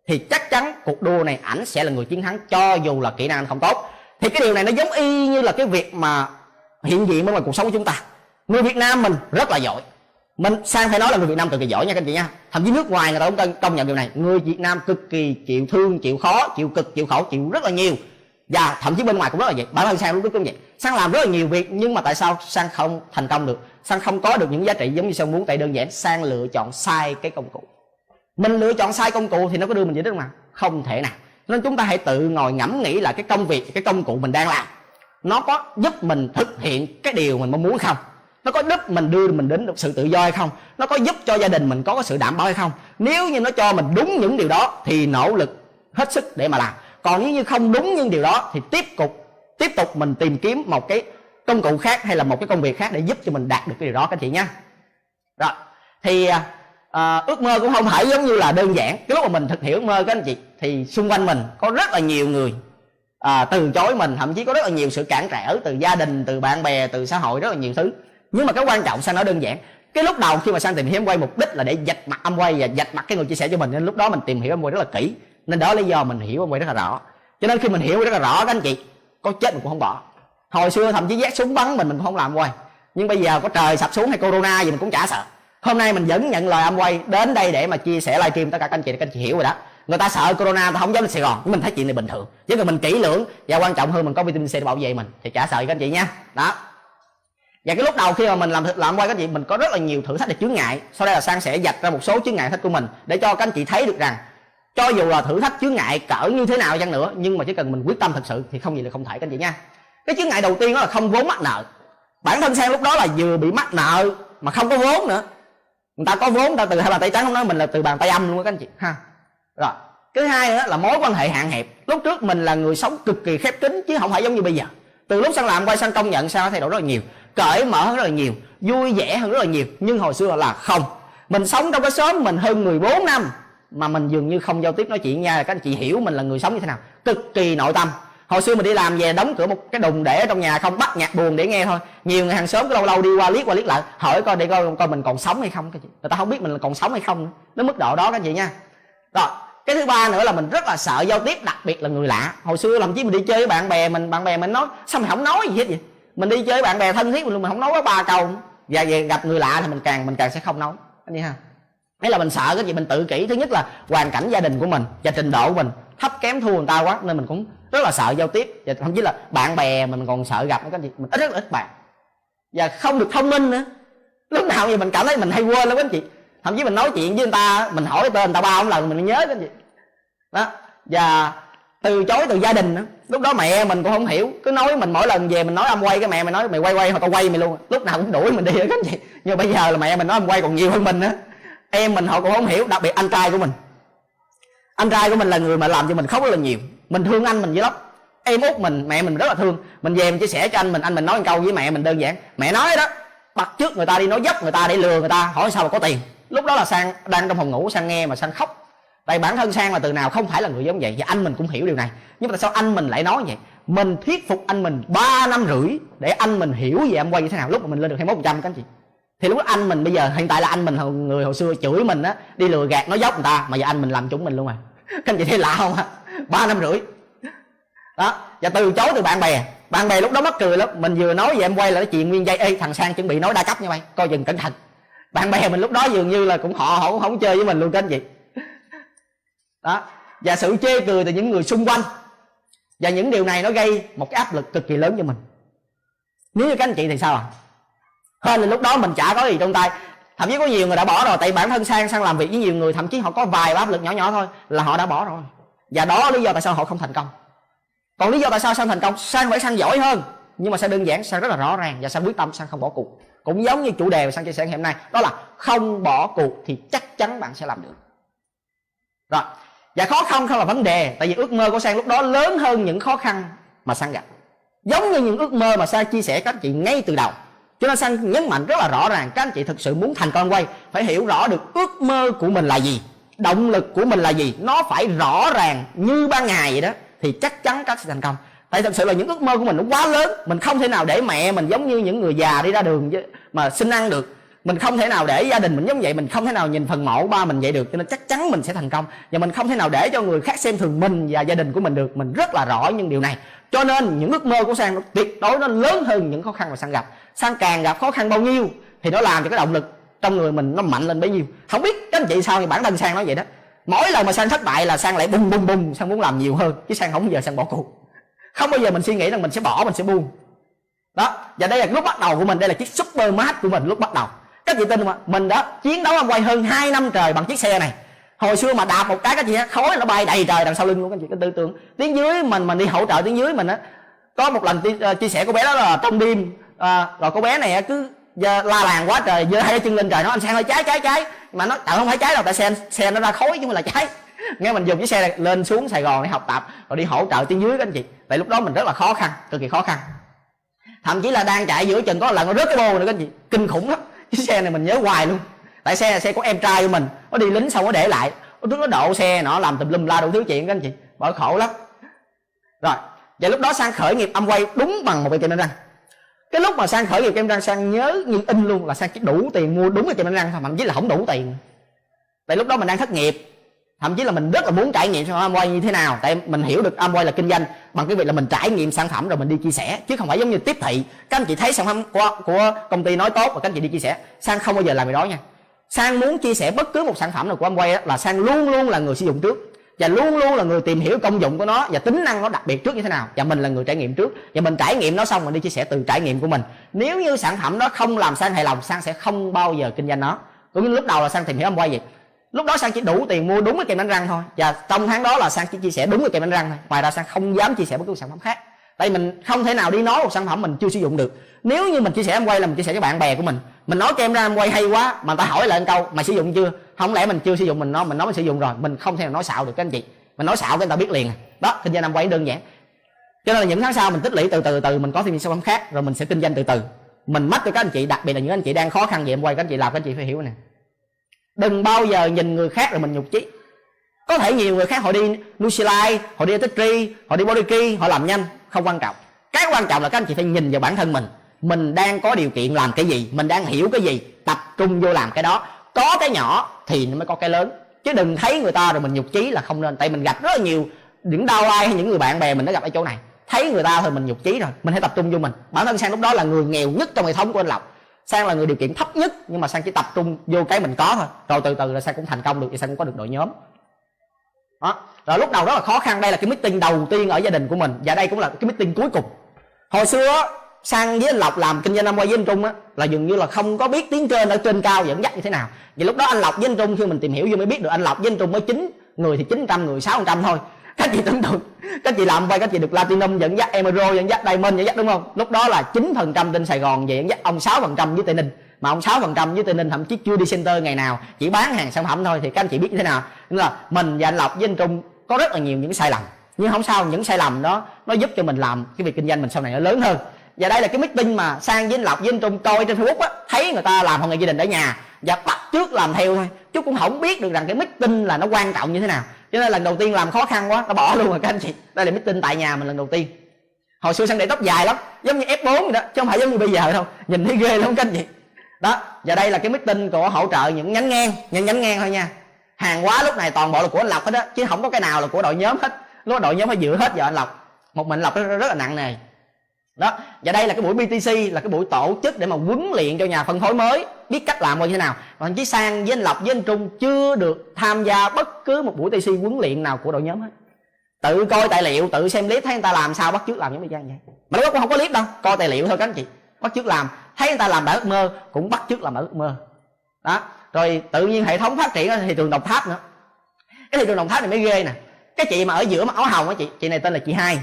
Thì chắc chắn cuộc đua này ảnh sẽ là người chiến thắng, cho dù là kỹ năng anh không tốt. Thì cái điều này nó giống y như là cái việc mà hiện diện bên ngoài cuộc sống của chúng ta. Người việt nam mình rất là giỏi mình sang phải nói là người việt nam cực kỳ giỏi nha các anh chị nha. Thậm chí nước ngoài người ta cũng công- nhận điều này. Người việt nam cực kỳ chịu thương, chịu khó, chịu cực, chịu khổ, chịu rất là nhiều. Và thậm chí bên ngoài cũng rất là vậy. Bản thân sang lúc cũng vậy. Sang làm rất là nhiều việc, nhưng mà tại sao sang không thành công được? Sang không có được những giá trị giống như sang muốn. Tại đơn giản, sang lựa chọn sai cái công cụ. Mình lựa chọn sai công cụ thì nó có đưa mình về đích mà. Không thể nào. Nên chúng ta hãy tự ngồi ngẫm nghĩ là cái công việc, cái công cụ mình đang làm, nó có giúp mình thực hiện cái điều mình mong muốn không? Nó có giúp mình đưa mình đến được sự tự do hay không? Nó có giúp cho gia đình mình có cái sự đảm bảo hay không? Nếu như nó cho mình đúng những điều đó thì nỗ lực hết sức để mà làm. Còn nếu như không đúng những điều đó thì tiếp tục tiếp tục mình tìm kiếm một cái công cụ khác hay là một cái công việc khác để giúp cho mình đạt được cái điều đó các chị nhé rồi thì à, à, ước mơ cũng không phải giống như là đơn giản. Cái lúc mà mình thực hiện ước mơ các anh chị thì xung quanh mình có rất là nhiều người à, từ chối mình thậm chí có rất là nhiều sự cản trở từ gia đình từ bạn bè từ xã hội rất là nhiều thứ nhưng mà cái quan trọng sang nói đơn giản? Cái lúc đầu khi mà sang tìm hiểu quay mục đích là để dạch mặt âm quay và dạch mặt cái người chia sẻ cho mình, nên lúc đó mình tìm hiểu âm quay rất là kỹ. Nên đó là lý do mình hiểu âm quay rất là rõ. Cho nên khi mình hiểu rất là rõ, các anh chị, có chết mình cũng không bỏ. Hồi xưa thậm chí giác súng bắn mình mình cũng không làm quay. Nhưng bây giờ có trời sập xuống hay corona gì mình cũng chả sợ. Hôm nay mình vẫn nhận lời âm quay đến đây để mà chia sẻ livestream, tất cả các anh chị để các anh chị hiểu rồi đó. Người ta sợ corona ta không dám lên sài gòn. Nhưng mình thấy chuyện này bình thường. Chứ cần mình kỹ lưỡng và quan trọng hơn mình có vitamin C để bảo vệ mình thì chả sợ các anh chị nha. Đó và cái lúc đầu khi mà mình làm làm quay các chị, mình có rất là nhiều thử thách để chướng ngại. Sau đây là sang sẽ dạch ra một số chướng ngại thách của mình để cho các anh chị thấy được rằng, cho dù là thử thách chướng ngại cỡ như thế nào chăng nữa, nhưng mà chỉ cần mình quyết tâm thật sự thì không gì là không thể các anh chị nha. Cái chướng ngại đầu tiên đó là không vốn mắc nợ. Bản thân sang lúc đó là vừa bị mắc nợ mà không có vốn nữa. Người ta có vốn, người ta từ hai bàn tay trắng không nói, mình là từ bàn tay âm luôn á các anh chị, ha. Rồi, cái thứ hai nữa là mối quan hệ hạn hẹp. Lúc trước mình là người sống cực kỳ khép kín chứ không phải giống như bây giờ. Từ lúc sang làm quay, sang công nhận sao thay đổi rất là nhiều cởi mở hơn rất là nhiều, vui vẻ hơn rất là nhiều. Nhưng hồi xưa là không. Mình sống trong cái xóm mình hơn 14 năm mà mình dường như không giao tiếp nói chuyện nha các anh chị hiểu mình là người sống như thế nào. Cực kỳ nội tâm. Hồi xưa mình đi làm về đóng cửa một cái đùng để ở trong nhà, không bắt nhạc buồn để nghe thôi. Nhiều người hàng xóm cứ lâu lâu đi qua liếc qua liếc lại, hỏi coi để coi coi mình còn sống hay không, các chị. Người ta không biết mình còn sống hay không đến mức độ đó, các chị nha. Rồi, cái thứ ba nữa là mình rất là sợ giao tiếp, đặc biệt là người lạ. Hồi xưa làm chí mình đi chơi với bạn bè mình, bạn bè mình nói, sao mày không nói gì hết vậy? Mình đi chơi bạn bè thân thiết mình, mình không nói có ba câu. Và về gặp người lạ thì mình càng mình càng sẽ không nói. Anh ha? Hay là mình sợ cái gì mình tự kỷ. Thứ nhất là hoàn cảnh gia đình của mình và trình độ của mình thấp kém thua người ta quá nên mình cũng rất là sợ giao tiếp. Và thậm chí là bạn bè mình còn sợ gặp cái gì mình ít rất là ít bạn. Và không được thông minh nữa. Lúc nào thì mình cảm thấy mình hay quên lắm anh chị. Thậm chí mình nói chuyện với người ta mình hỏi tên người ta ba ông lần mình nhớ cái gì đó. Và từ chối từ gia đình đó. lúc đó mẹ mình cũng không hiểu. Cứ nói mình mỗi lần về mình nói âm quay, cái mẹ mình nói, mày quay quay hoặc tao quay mày luôn. Lúc nào cũng đuổi mình đi hết vậy anh chị nhưng bây giờ là mẹ mình nói âm quay còn nhiều hơn mình á. Em mình họ cũng không hiểu, đặc biệt anh trai của mình. Anh trai của mình là người mà làm cho mình khóc rất là nhiều. Mình thương anh mình dữ lắm. Em út mình, mẹ mình rất là thương. Mình về mình chia sẻ cho anh mình anh mình nói một câu với mẹ mình đơn giản. Mẹ nói đó, bắt trước người ta đi, nói dấp người ta, để lừa người ta, hỏi sao mà có tiền. Lúc đó là sang, đang trong phòng ngủ, sang nghe mà sang khóc tại bản thân sang là từ nào không phải là người giống vậy. Và anh mình cũng hiểu điều này. Nhưng mà tại sao anh mình lại nói vậy? Mình thuyết phục anh mình 3 năm rưỡi để anh mình hiểu về em quay như thế nào. Lúc mà mình lên được 21 trăm các anh chị. Thì lúc đó anh mình bây giờ, hiện tại là anh mình hồi- người hồi xưa chửi mình á, đi lừa gạt, nói dốc người ta. Mà giờ anh mình làm chúng mình luôn à. Các anh chị thấy lạ không ạ? Ba năm rưỡi. Đó. Và từ chối từ bạn bè. Bạn bè lúc đó mắc cười lắm. Mình vừa nói về em quay là nói chuyện nguyên dây ê, thằng sang chuẩn bị nói đa cấp nha mày. Coi dừng cẩn thận. Bạn bè mình lúc đó dường như là cũng họ họ cũng không chơi với mình luôn các anh chị đó. Và sự chê cười từ những người xung quanh. Và những điều này nó gây một cái áp lực cực kỳ lớn cho mình. Nếu như các anh chị thì sao ạ? À? hên là lúc đó mình chả có gì trong tay. Thậm chí có nhiều người đã bỏ rồi, tại bản thân sang sang làm việc với nhiều người, thậm chí họ có vài áp lực nhỏ nhỏ thôi là họ đã bỏ rồi. Và đó là lý do tại sao họ không thành công. Còn lý do tại sao sang thành công? Sang phải sang giỏi hơn, nhưng mà sang đơn giản, sang rất là rõ ràng và sang quyết tâm, sang không bỏ cuộc. Cũng giống như chủ đề mà sang chia sẻ ngày hôm nay, đó là không bỏ cuộc thì chắc chắn bạn sẽ làm được. Rồi và khó khăn không là vấn đề, tại vì ước mơ của sang lúc đó lớn hơn những khó khăn mà sang gặp. Giống như những ước mơ mà sang chia sẻ các anh chị ngay từ đầu. Cho nên sang nhấn mạnh rất là rõ ràng, các anh chị thực sự muốn thành con quay, phải hiểu rõ được ước mơ của mình là gì, động lực của mình là gì. Nó phải rõ ràng như ban ngày vậy đó, thì chắc chắn các sẽ thành công. Tại thật sự là những ước mơ của mình nó quá lớn, mình không thể nào để mẹ mình giống như những người già đi ra đường mà xin ăn được mình không thể nào để gia đình mình giống vậy, mình không thể nào nhìn phần mộ ba mình vậy được. Cho nên chắc chắn mình sẽ thành công. Và mình không thể nào để cho người khác xem thường mình và gia đình của mình được. Mình rất là rõ những điều này. Cho nên những ước mơ của sang nó tuyệt đối nó lớn hơn những khó khăn mà sang gặp. Sang càng gặp khó khăn bao nhiêu thì nó làm cho cái động lực trong người mình nó mạnh lên bấy nhiêu. Không biết các anh chị sao thì bản thân sang nói vậy đó. Mỗi lần mà sang thất bại là sang lại bùng bùng bùng. Sang muốn làm nhiều hơn. Chứ sang không bao giờ sang bỏ cuộc. Không bao giờ mình suy nghĩ rằng mình sẽ bỏ, mình sẽ buông. Đó. Và đây là lúc bắt đầu của mình. Đây là chiếc super mát của mình lúc bắt đầu các chị tin không ạ? Mình đã chiến đấu quay hơn 2 năm trời bằng chiếc xe này. Hồi xưa mà đạp một cái các chị á, khói nó bay đầy trời đằng sau lưng luôn các chị cứ tư tưởng. Tiếng dưới mình mình đi hỗ trợ tiếng dưới mình á. Có một lần ờ, chia sẻ cô bé đó là trong đêm à, rồi cô bé này cứ la làng quá trời giơ hai chân lên trời nó anh sang ơi cháy cháy cháy mà nó tại không phải cháy đâu tại xe xe nó ra khói chứ không là cháy nghe mình dùng chiếc xe này lên xuống sài gòn để học tập rồi đi hỗ trợ tiếng dưới các anh chị. Tại lúc đó mình rất là khó khăn cực kỳ khó khăn. Thậm chí là đang chạy giữa chừng có lần nó rớt cái bô nữa các anh chị. Kinh khủng lắm chiếc xe này mình nhớ hoài luôn. Tại xe là xe của em trai của mình, nó đi lính xong nó để lại. Nó đứng, nó độ xe, nó làm tùm lum la đủ thứ chuyện các anh chị. Bởi khổ lắm. Rồi, và lúc đó sang khởi nghiệp âm quay đúng bằng một cái kem đánh răng. Cái lúc mà sang khởi nghiệp kem răng, sang nhớ như in luôn là sang chỉ đủ tiền mua đúng cái kem đánh răng thôi, thậm chí là không đủ tiền. Tại lúc đó mình đang thất nghiệp thậm chí là mình rất là muốn trải nghiệm sản phẩm Amway như thế nào. Tại mình hiểu được Amway là kinh doanh, bằng cái việc là mình trải nghiệm sản phẩm rồi mình đi chia sẻ. Chứ không phải giống như tiếp thị. Các anh chị thấy sản phẩm của của công ty nói tốt và các anh chị đi chia sẻ. Sang không bao giờ làm việc đó nha. Sang muốn chia sẻ bất cứ một sản phẩm nào của Amway là sang luôn luôn là người sử dụng trước. Và luôn luôn là người tìm hiểu công dụng của nó và tính năng nó đặc biệt trước như thế nào. Và mình là người trải nghiệm trước. Và mình trải nghiệm nó xong mình đi chia sẻ từ trải nghiệm của mình. Nếu như sản phẩm đó không làm sang hài lòng, sang sẽ không bao giờ kinh doanh nó. Cũng như lúc đầu là sang tìm hiểu Amway vậy lúc đó sang chỉ đủ tiền mua đúng cái kem đánh răng thôi. Và trong tháng đó là sang chỉ chia sẻ đúng cái kem đánh răng thôi. Ngoài ra sang không dám chia sẻ bất cứ sản phẩm khác. Tại mình không thể nào đi nói một sản phẩm mình chưa sử dụng được. Nếu như mình chia sẻ em quay là mình chia sẻ với bạn bè của mình. Mình nói kem ra em quay hay quá, mà người ta hỏi lại một câu, mày sử dụng chưa? Không lẽ mình chưa sử dụng, mình nói mình nói mình sử dụng rồi. Mình không thể nào nói xạo được các anh chị. Mình nói xạo cái người ta biết liền à. đó, kinh doanh em quay đơn giản. Cho nên là những tháng sau mình tích lũy từ từ từ mình có thêm những sản phẩm khác, rồi mình sẽ kinh doanh từ từ. Mình mất cho các anh chị, đặc biệt là những anh chị đang khó khăn về em quay, các anh chị làm, các anh chị phải hiểu này đừng bao giờ nhìn người khác rồi mình nhục chí. Có thể nhiều người khác họ đi Nusilai họ đi Tetri họ đi Bodyki họ làm nhanh, không quan trọng. Cái quan trọng là các anh chị phải nhìn vào bản thân mình. Mình đang có điều kiện làm cái gì, mình đang hiểu cái gì, tập trung vô làm cái đó. Có cái nhỏ thì nó mới có cái lớn. Chứ đừng thấy người ta rồi mình nhục chí là không nên. Tại mình gặp rất là nhiều những đau lai hay những người bạn bè mình đã gặp ở chỗ này. Thấy người ta thôi mình nhục chí rồi, mình hãy tập trung vô mình. Bản thân sang lúc đó là người nghèo nhất trong hệ thống của anh lộc sang là người điều kiện thấp nhất, nhưng mà sang chỉ tập trung vô cái mình có thôi. Rồi từ từ là sang cũng thành công được, thì sang cũng có được đội nhóm. Đó. Rồi lúc đầu rất là khó khăn, đây là cái meeting đầu tiên ở gia đình của mình. Và đây cũng là cái meeting cuối cùng. Hồi xưa sang với anh lộc làm kinh doanh năm quay với anh trung á, là dường như là không có biết tiếng trên ở trên cao dẫn dắt như thế nào. Vậy lúc đó anh lộc với anh trung, khi mình tìm hiểu vô mới biết được, anh lộc với anh trung mới chín người thì 900 người 600 thôi các chị tưởng tượng, các chị làm vay các chị được platinum dẫn dắt, emerald dẫn dắt, diamond dẫn dắt, đúng không? Lúc đó là 9 phần trăm trên sài gòn vậy, dẫn dắt ông 6 phần trăm với tây ninh. Mà ông 6 phần trăm với tây ninh thậm chí chưa đi center ngày nào, chỉ bán hàng sản phẩm thôi, thì các anh chị biết như thế nào? Nên là mình và anh lộc với anh trung có rất là nhiều những sai lầm. Nhưng không sao, những sai lầm đó, nó giúp cho mình làm cái việc kinh doanh mình sau này nó lớn hơn. Và đây là cái meeting mà sang với anh lộc với anh trung coi trên facebook á, thấy người ta làm hội nghị gia đình ở nhà và bắt trước làm theo thôi. Chứ cũng không biết được rằng cái meeting là nó quan trọng như thế nào cho nên lần đầu tiên làm khó khăn quá nó bỏ luôn rồi các anh chị. Đây là meeting tại nhà mình lần đầu tiên. Hồi xưa sang để tóc dài lắm giống như f 4 vậy đó chứ không phải giống như bây giờ đâu. Nhìn thấy ghê lắm các anh chị. Đó và đây là cái meeting của hỗ trợ những nhánh ngang những nhánh ngang thôi nha. Hàng hóa lúc này toàn bộ là của anh lộc hết á chứ không có cái nào là của đội nhóm hết. Lúc đó đội nhóm phải giữ hết giờ anh lộc. Một mình lộc rất, rất là nặng nề đó, và đây là cái buổi BTC là cái buổi tổ chức để mà huấn luyện cho nhà phân phối mới. Biết cách làm như thế nào. Còn chí sang với anh lộc với anh trung chưa được tham gia bất cứ một buổi TC huấn luyện nào của đội nhóm hết. Tự coi tài liệu, tự xem clip, thấy người ta làm sao, bắt chước làm giống như vậy. Mà lúc cũng không có clip đâu, coi tài liệu thôi các anh chị. Bắt chước làm, thấy người ta làm bản ước mơ, cũng bắt chước làm bản ước mơ. Đó, rồi tự nhiên hệ thống phát triển ở thị trường đồng tháp nữa. Cái thị trường đồng tháp này mới ghê nè. Cái chị mà ở giữa mà áo hồng á chị chị này tên là chị hai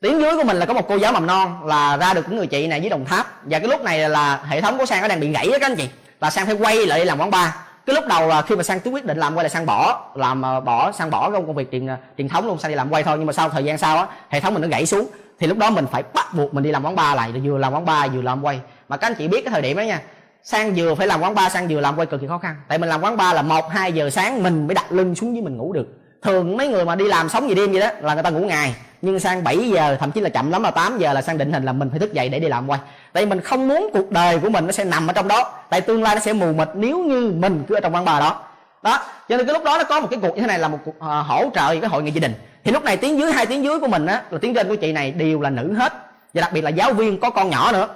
tiếng dưới của mình là có một cô giáo mầm non là ra được những người chị này với đồng tháp. Và cái lúc này là hệ thống của sang nó đang bị gãy đó các anh chị. Là sang phải quay lại làm quán bar. Cái lúc đầu là khi mà sang quyết định làm quay là sang bỏ, làm ờ, bỏ, sang bỏ trong công việc truyền ờ, truyền thống luôn, sang đi làm quay thôi. Nhưng mà sau thời gian sau á, hệ thống mình nó gãy xuống. Thì lúc đó mình phải bắt buộc mình đi làm quán bar lại, vừa làm quán bar vừa làm quay. Mà các anh chị biết cái thời điểm đó nha, sang vừa phải làm quán bar, sang vừa làm quay cực kỳ khó khăn. Tại mình làm quán bar là một, hai giờ sáng mình mới đặt lưng xuống dưới mình ngủ được thường mấy người mà đi làm sống gì đêm vậy đó là người ta ngủ ngày nhưng sang 7 giờ thậm chí là chậm lắm là 8 giờ là sang định hình là mình phải thức dậy để đi làm quay. Tại mình không muốn cuộc đời của mình nó sẽ nằm ở trong đó tại tương lai nó sẽ mù mịt nếu như mình cứ ở trong văn bà đó. Đó cho nên cái lúc đó nó có một cái cuộc như thế này là một cuộc uh, hỗ trợ về cái hội nghị gia đình. Thì lúc này tiếng dưới hai tiếng dưới của mình á là tiếng trên của chị này đều là nữ hết và đặc biệt là giáo viên có con nhỏ nữa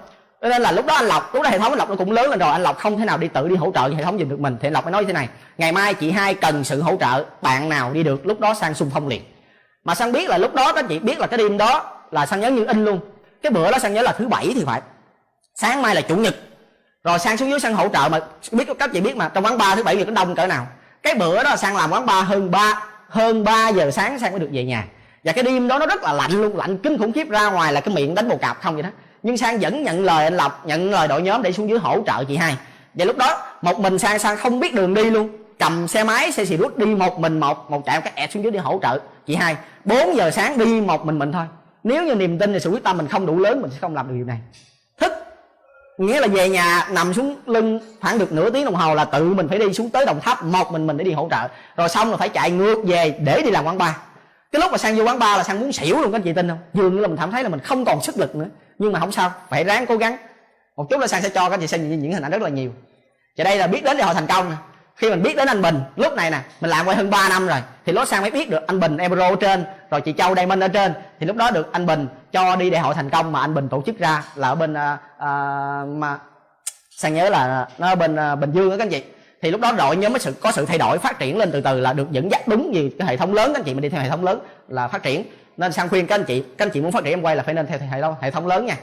cho nên là lúc đó anh lộc, lúc đó hệ thống anh lộc nó cũng lớn lên rồi. Anh lộc không thể nào đi tự đi hỗ trợ hệ thống giùm được mình. Thì anh lộc mới nói như thế này, ngày mai chị hai cần sự hỗ trợ, bạn nào đi được, lúc đó sang xung phong liền. Mà sang biết là lúc đó, các chị biết là cái đêm đó là sang nhớ như in luôn. Cái bữa đó sang nhớ là thứ bảy thì phải. Sáng mai là chủ nhật. Rồi sang xuống dưới sang hỗ trợ mà, biết, các chị biết mà, trong quán bar thứ bảy nhật nó đông cỡ nào. Cái bữa đó sang làm quán bar hơn ba, hơn 3 giờ sáng sang mới được về nhà. Và cái đêm đó nó rất là lạnh luôn, lạnh kinh khủng khiếp, ra ngoài là cái miệng đánh bồ cạp không vậy đó nhưng sang vẫn nhận lời anh lộc, nhận lời đội nhóm để xuống dưới hỗ trợ chị hai. Và lúc đó, một mình sang sang không biết đường đi luôn. Cầm xe máy, xe xì rút đi một mình, một một chạy một cái ẹt xuống dưới đi hỗ trợ chị hai. 4 giờ sáng đi một mình mình thôi. Nếu như niềm tin thì sự quyết tâm mình không đủ lớn, mình sẽ không làm được điều này. Thức, nghĩa là về nhà, nằm xuống lưng khoảng được nửa tiếng đồng hồ là tự mình phải đi xuống tới đồng tháp một mình mình để đi hỗ trợ. Rồi xong là phải chạy ngược về để đi làm quán bar. Cái lúc mà sang vô quán bar là sang muốn xỉu luôn, các anh chị tin không? Dường như là mình cảm thấy là mình không còn sức lực nữa nhưng mà không sao phải ráng cố gắng. Một chút là sang sẽ cho các chị xem những, những hình ảnh rất là nhiều. Và đây là biết đến để họ thành công nè. Khi mình biết đến anh Bình lúc này nè mình làm quay hơn 3 năm rồi. Thì lúc sang mới biết được anh Bình Emerald ở trên rồi chị Châu Diamond ở trên. Thì lúc đó được anh Bình cho đi đại hội thành công mà anh Bình tổ chức ra là ở bên uh, uh, mà sang nhớ là nó ở bên uh, Bình Dương đó các anh chị. Thì lúc đó đội nhóm mới sự có sự thay đổi phát triển lên từ từ là được dẫn dắt đúng vì cái hệ thống lớn các anh chị mình đi theo hệ thống lớn là phát triển. Nên sang khuyên các anh chị, các anh chị muốn phát triển em quay là phải nên theo hệ thống hệ thống lớn nha.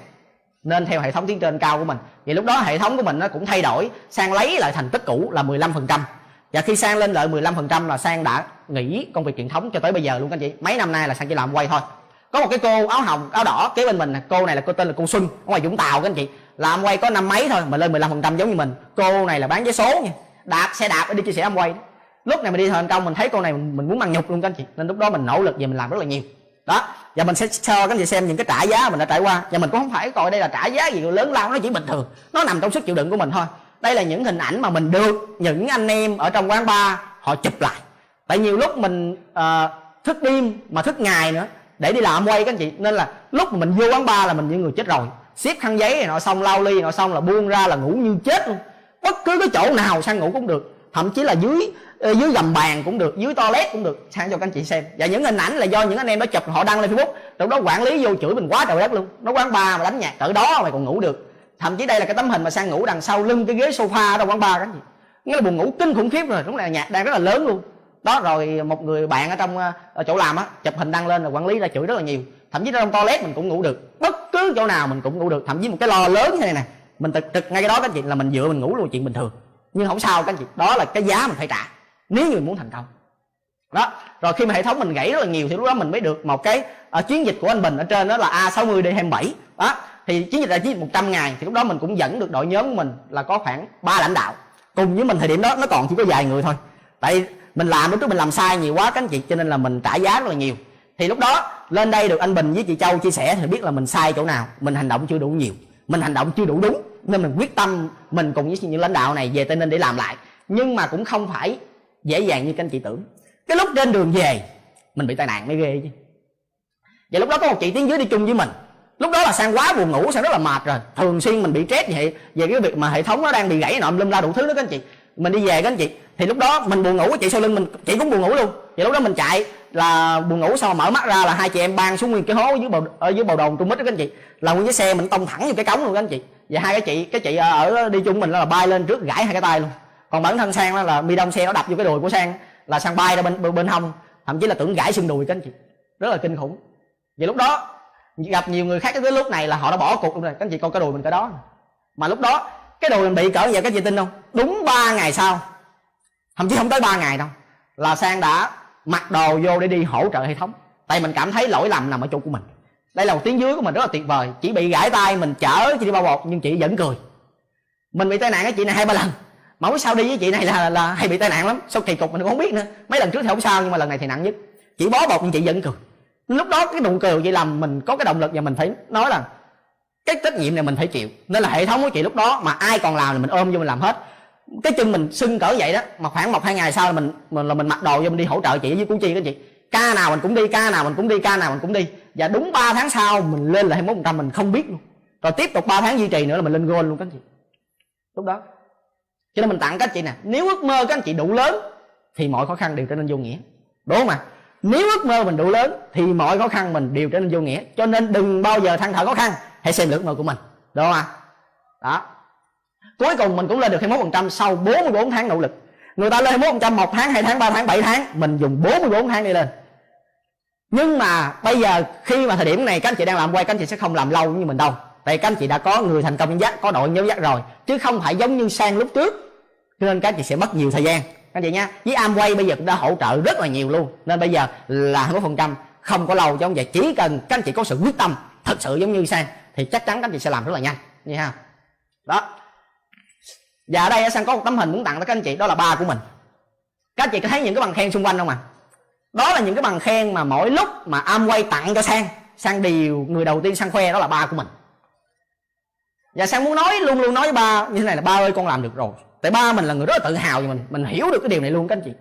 Nên theo hệ thống tiến trên cao của mình. Vậy lúc đó hệ thống của mình nó cũng thay đổi. Sang lấy lại thành tích cũ là 15% và khi sang lên lợi 15% là sang đã nghỉ công việc truyền thống cho tới bây giờ luôn, các anh chị. Mấy năm nay là sang chỉ làm quay thôi. Có một cái cô áo hồng, áo đỏ kế bên mình cô này là cô tên là cô xuân, ở ngoài vũng tàu, các anh chị. Làm quay có năm mấy thôi mà lên 15% giống như mình. Cô này là bán vé số nha. Đạp, xe đạp đi chia sẻ quay lúc này mình đi thành công mình thấy con này mình muốn mang nhục luôn các anh chị. Nên lúc đó mình nỗ lực và mình làm rất là nhiều. Đó và mình sẽ cho các anh chị xem những cái trả giá mình đã trải qua. Và mình cũng không phải coi đây là trả giá gì lớn lao nó chỉ bình thường. Nó nằm trong sức chịu đựng của mình thôi. Đây là những hình ảnh mà mình được những anh em ở trong quán bar họ chụp lại. Tại nhiều lúc mình uh, thức đêm mà thức ngày nữa để đi làm quay các anh chị. Nên là lúc mà mình vô quán bar là mình như người chết rồi. Xếp khăn giấy này nọ xong lau ly nọ xong là buông ra là ngủ như chết luôn. Bất cứ cái chỗ nào sang ngủ cũng được thậm chí là dưới ờ, dưới gầm bàn cũng được, dưới toilet cũng được, sang cho các anh chị xem. Và những hình ảnh là do những anh em đó chụp, họ đăng lên facebook. Lúc đó quản lý vô chửi mình quá trời đất luôn. Nó quán bar mà đánh nhạc, cỡ đó mày còn ngủ được. Thậm chí đây là cái tấm hình mà sang ngủ đằng sau lưng cái ghế sofa đó, quán bar các anh chị. Nghĩa là buồn ngủ kinh khủng khiếp rồi, đúng là nhạc đang rất là lớn luôn. Đó, rồi một người bạn ở trong ờ, ở chỗ làm á, chụp hình đăng lên là quản lý ra chửi rất là nhiều. Thậm chí trong toilet mình cũng ngủ được. Bất cứ chỗ nào mình cũng ngủ được. Thậm chí một cái lò lớn như này nè, mình trực trực ngay cái đó các anh chị, là mình dựa mình ngủ luôn chuyện bình thường nhưng không sao các anh chị đó là cái giá mình phải trả nếu như mình muốn thành công. Đó rồi khi mà hệ thống mình gãy rất là nhiều thì lúc đó mình mới được một cái uh, chiến dịch của anh Bình ở trên đó là A60 đi 27 đó thì chiến dịch là chiến dịch 100 ngày thì lúc đó mình cũng dẫn được đội nhóm của mình là có khoảng ba lãnh đạo. Cùng với mình thời điểm đó nó còn chỉ có vài người thôi. Tại mình làm lúc trước mình làm sai nhiều quá các anh chị cho nên là mình trả giá rất là nhiều. Thì lúc đó lên đây được anh Bình với chị Châu chia sẻ thì biết là mình sai chỗ nào mình hành động chưa đủ nhiều mình hành động chưa đủ đúng, nên mình quyết tâm mình cùng với những lãnh đạo này về Tây Ninh để làm lại. Nhưng mà cũng không phải dễ dàng như các anh chị tưởng. Cái lúc trên đường về, mình bị tai nạn mới ghê chứ. Và lúc đó có một chị tiến dưới đi chung với mình. Lúc đó là sang quá buồn ngủ, sang rất là mệt rồi. Thường xuyên mình bị stress vậy, về cái việc mà hệ thống nó đang bị gãy nọ lâm la đủ thứ đó các anh chị. Mình đi về các anh chị thì lúc đó mình buồn ngủ chị sau lưng mình chị cũng buồn ngủ luôn. Thì lúc đó mình chạy là buồn ngủ xong mở mắt ra là hai chị em ban xuống nguyên cái hố ở dưới bầu ở dưới bầu đồn trung mít đó các anh chị. Là nguyên cái xe mình tông thẳng vô cái cống luôn các anh chị. Và hai cái chị cái chị ờ, ở đi chung mình là bay lên trước gãy hai cái tay luôn. Còn bản thân sang đó là mi đông xe nó đập vô cái đùi của sang là sang bay ra bên bên, bên hông thậm chí là tưởng gãy xương đùi các anh chị. Rất là kinh khủng. Vậy lúc đó gặp nhiều người khác tới lúc này là họ đã bỏ cuộc luôn rồi. Các anh chị coi cái đùi mình cái đó. Mà lúc đó cái đùi mình bị cỡ vậy các chị tin không? Đúng 3 ngày sau thậm chí không tới 3 ngày đâu. Là sang đã mặc đồ vô để đi hỗ trợ hệ thống. Tại mình cảm thấy lỗi lầm nằm ở chỗ của mình. Đây là một tiếng dưới của mình rất là tuyệt vời. Chỉ bị gãy tay, mình chở chị đi bao bột nhưng chị vẫn cười. Mình bị tai nạn cái chị này hai, ba lần. Mà không sao đi với chị này là là hay bị tai nạn lắm. Sau kỳ cục mình cũng không biết nữa. Mấy lần trước thì không sao, nhưng mà lần này thì nặng nhất. Chỉ bó bột nhưng chị vẫn cười. Lúc đó cái nụ cười vậy làm mình có cái động lực và mình phải nói là cái trách nhiệm này mình phải chịu. Nên là hệ thống của chị lúc đó mà ai còn làm thì mình ôm vô mình làm hết cái chân mình sưng cỡ vậy đó, mà khoảng một hai ngày sau là mình mình là mình mặc đồ vô mình đi hỗ trợ chị với cú chi các chị. Ca nào mình cũng đi, ca nào mình cũng đi, ca nào mình cũng đi. Và đúng 3 tháng sau mình lên là 21 phần trăm mình không biết luôn. Rồi tiếp tục 3 tháng duy trì nữa là mình lên gold luôn các anh chị. Lúc đó. Cho nên mình tặng các anh chị nè, nếu ước mơ các anh chị đủ lớn thì mọi khó khăn đều trở nên vô nghĩa. Đúng không ạ? Nếu ước mơ mình đủ lớn thì mọi khó khăn mình đều trở nên vô nghĩa. Cho nên đừng bao giờ than thở khó khăn, hãy xem ước mơ của mình. Đúng không ạ? Đó cuối cùng mình cũng lên được 21% sau 44 tháng nỗ lực. Người ta lên 21% một tháng, hai tháng, ba tháng 7 tháng, mình dùng 44 tháng đi lên. Nhưng mà bây giờ khi mà thời điểm này các anh chị đang làm quay, các anh chị sẽ không làm lâu như mình đâu. Tại các anh chị đã có người thành công dắt có đội nhóm dắt rồi. Chứ không phải giống như sang lúc trước. Cho nên các anh chị sẽ mất nhiều thời gian. Các anh chị nha với Amway bây giờ cũng đã hỗ trợ rất là nhiều luôn. Nên bây giờ là 21 phần trăm, không có lâu giống vậy. Chỉ cần các anh chị có sự quyết tâm, thật sự giống như sang, thì chắc chắn các anh chị sẽ làm rất là nhanh. Nha đó và ở đây sang có một tấm hình muốn tặng tới các anh chị đó là ba của mình. Các anh chị có thấy những cái bằng khen xung quanh không ạ? À? đó là những cái bằng khen mà mỗi lúc mà am quay tặng cho sang sang điều người đầu tiên sang khoe đó là ba của mình. Và sang muốn nói luôn luôn nói với ba như thế này là ba ơi con làm được rồi. Tại ba mình là người rất là tự hào về mình. Mình hiểu được cái điều này luôn các anh chị.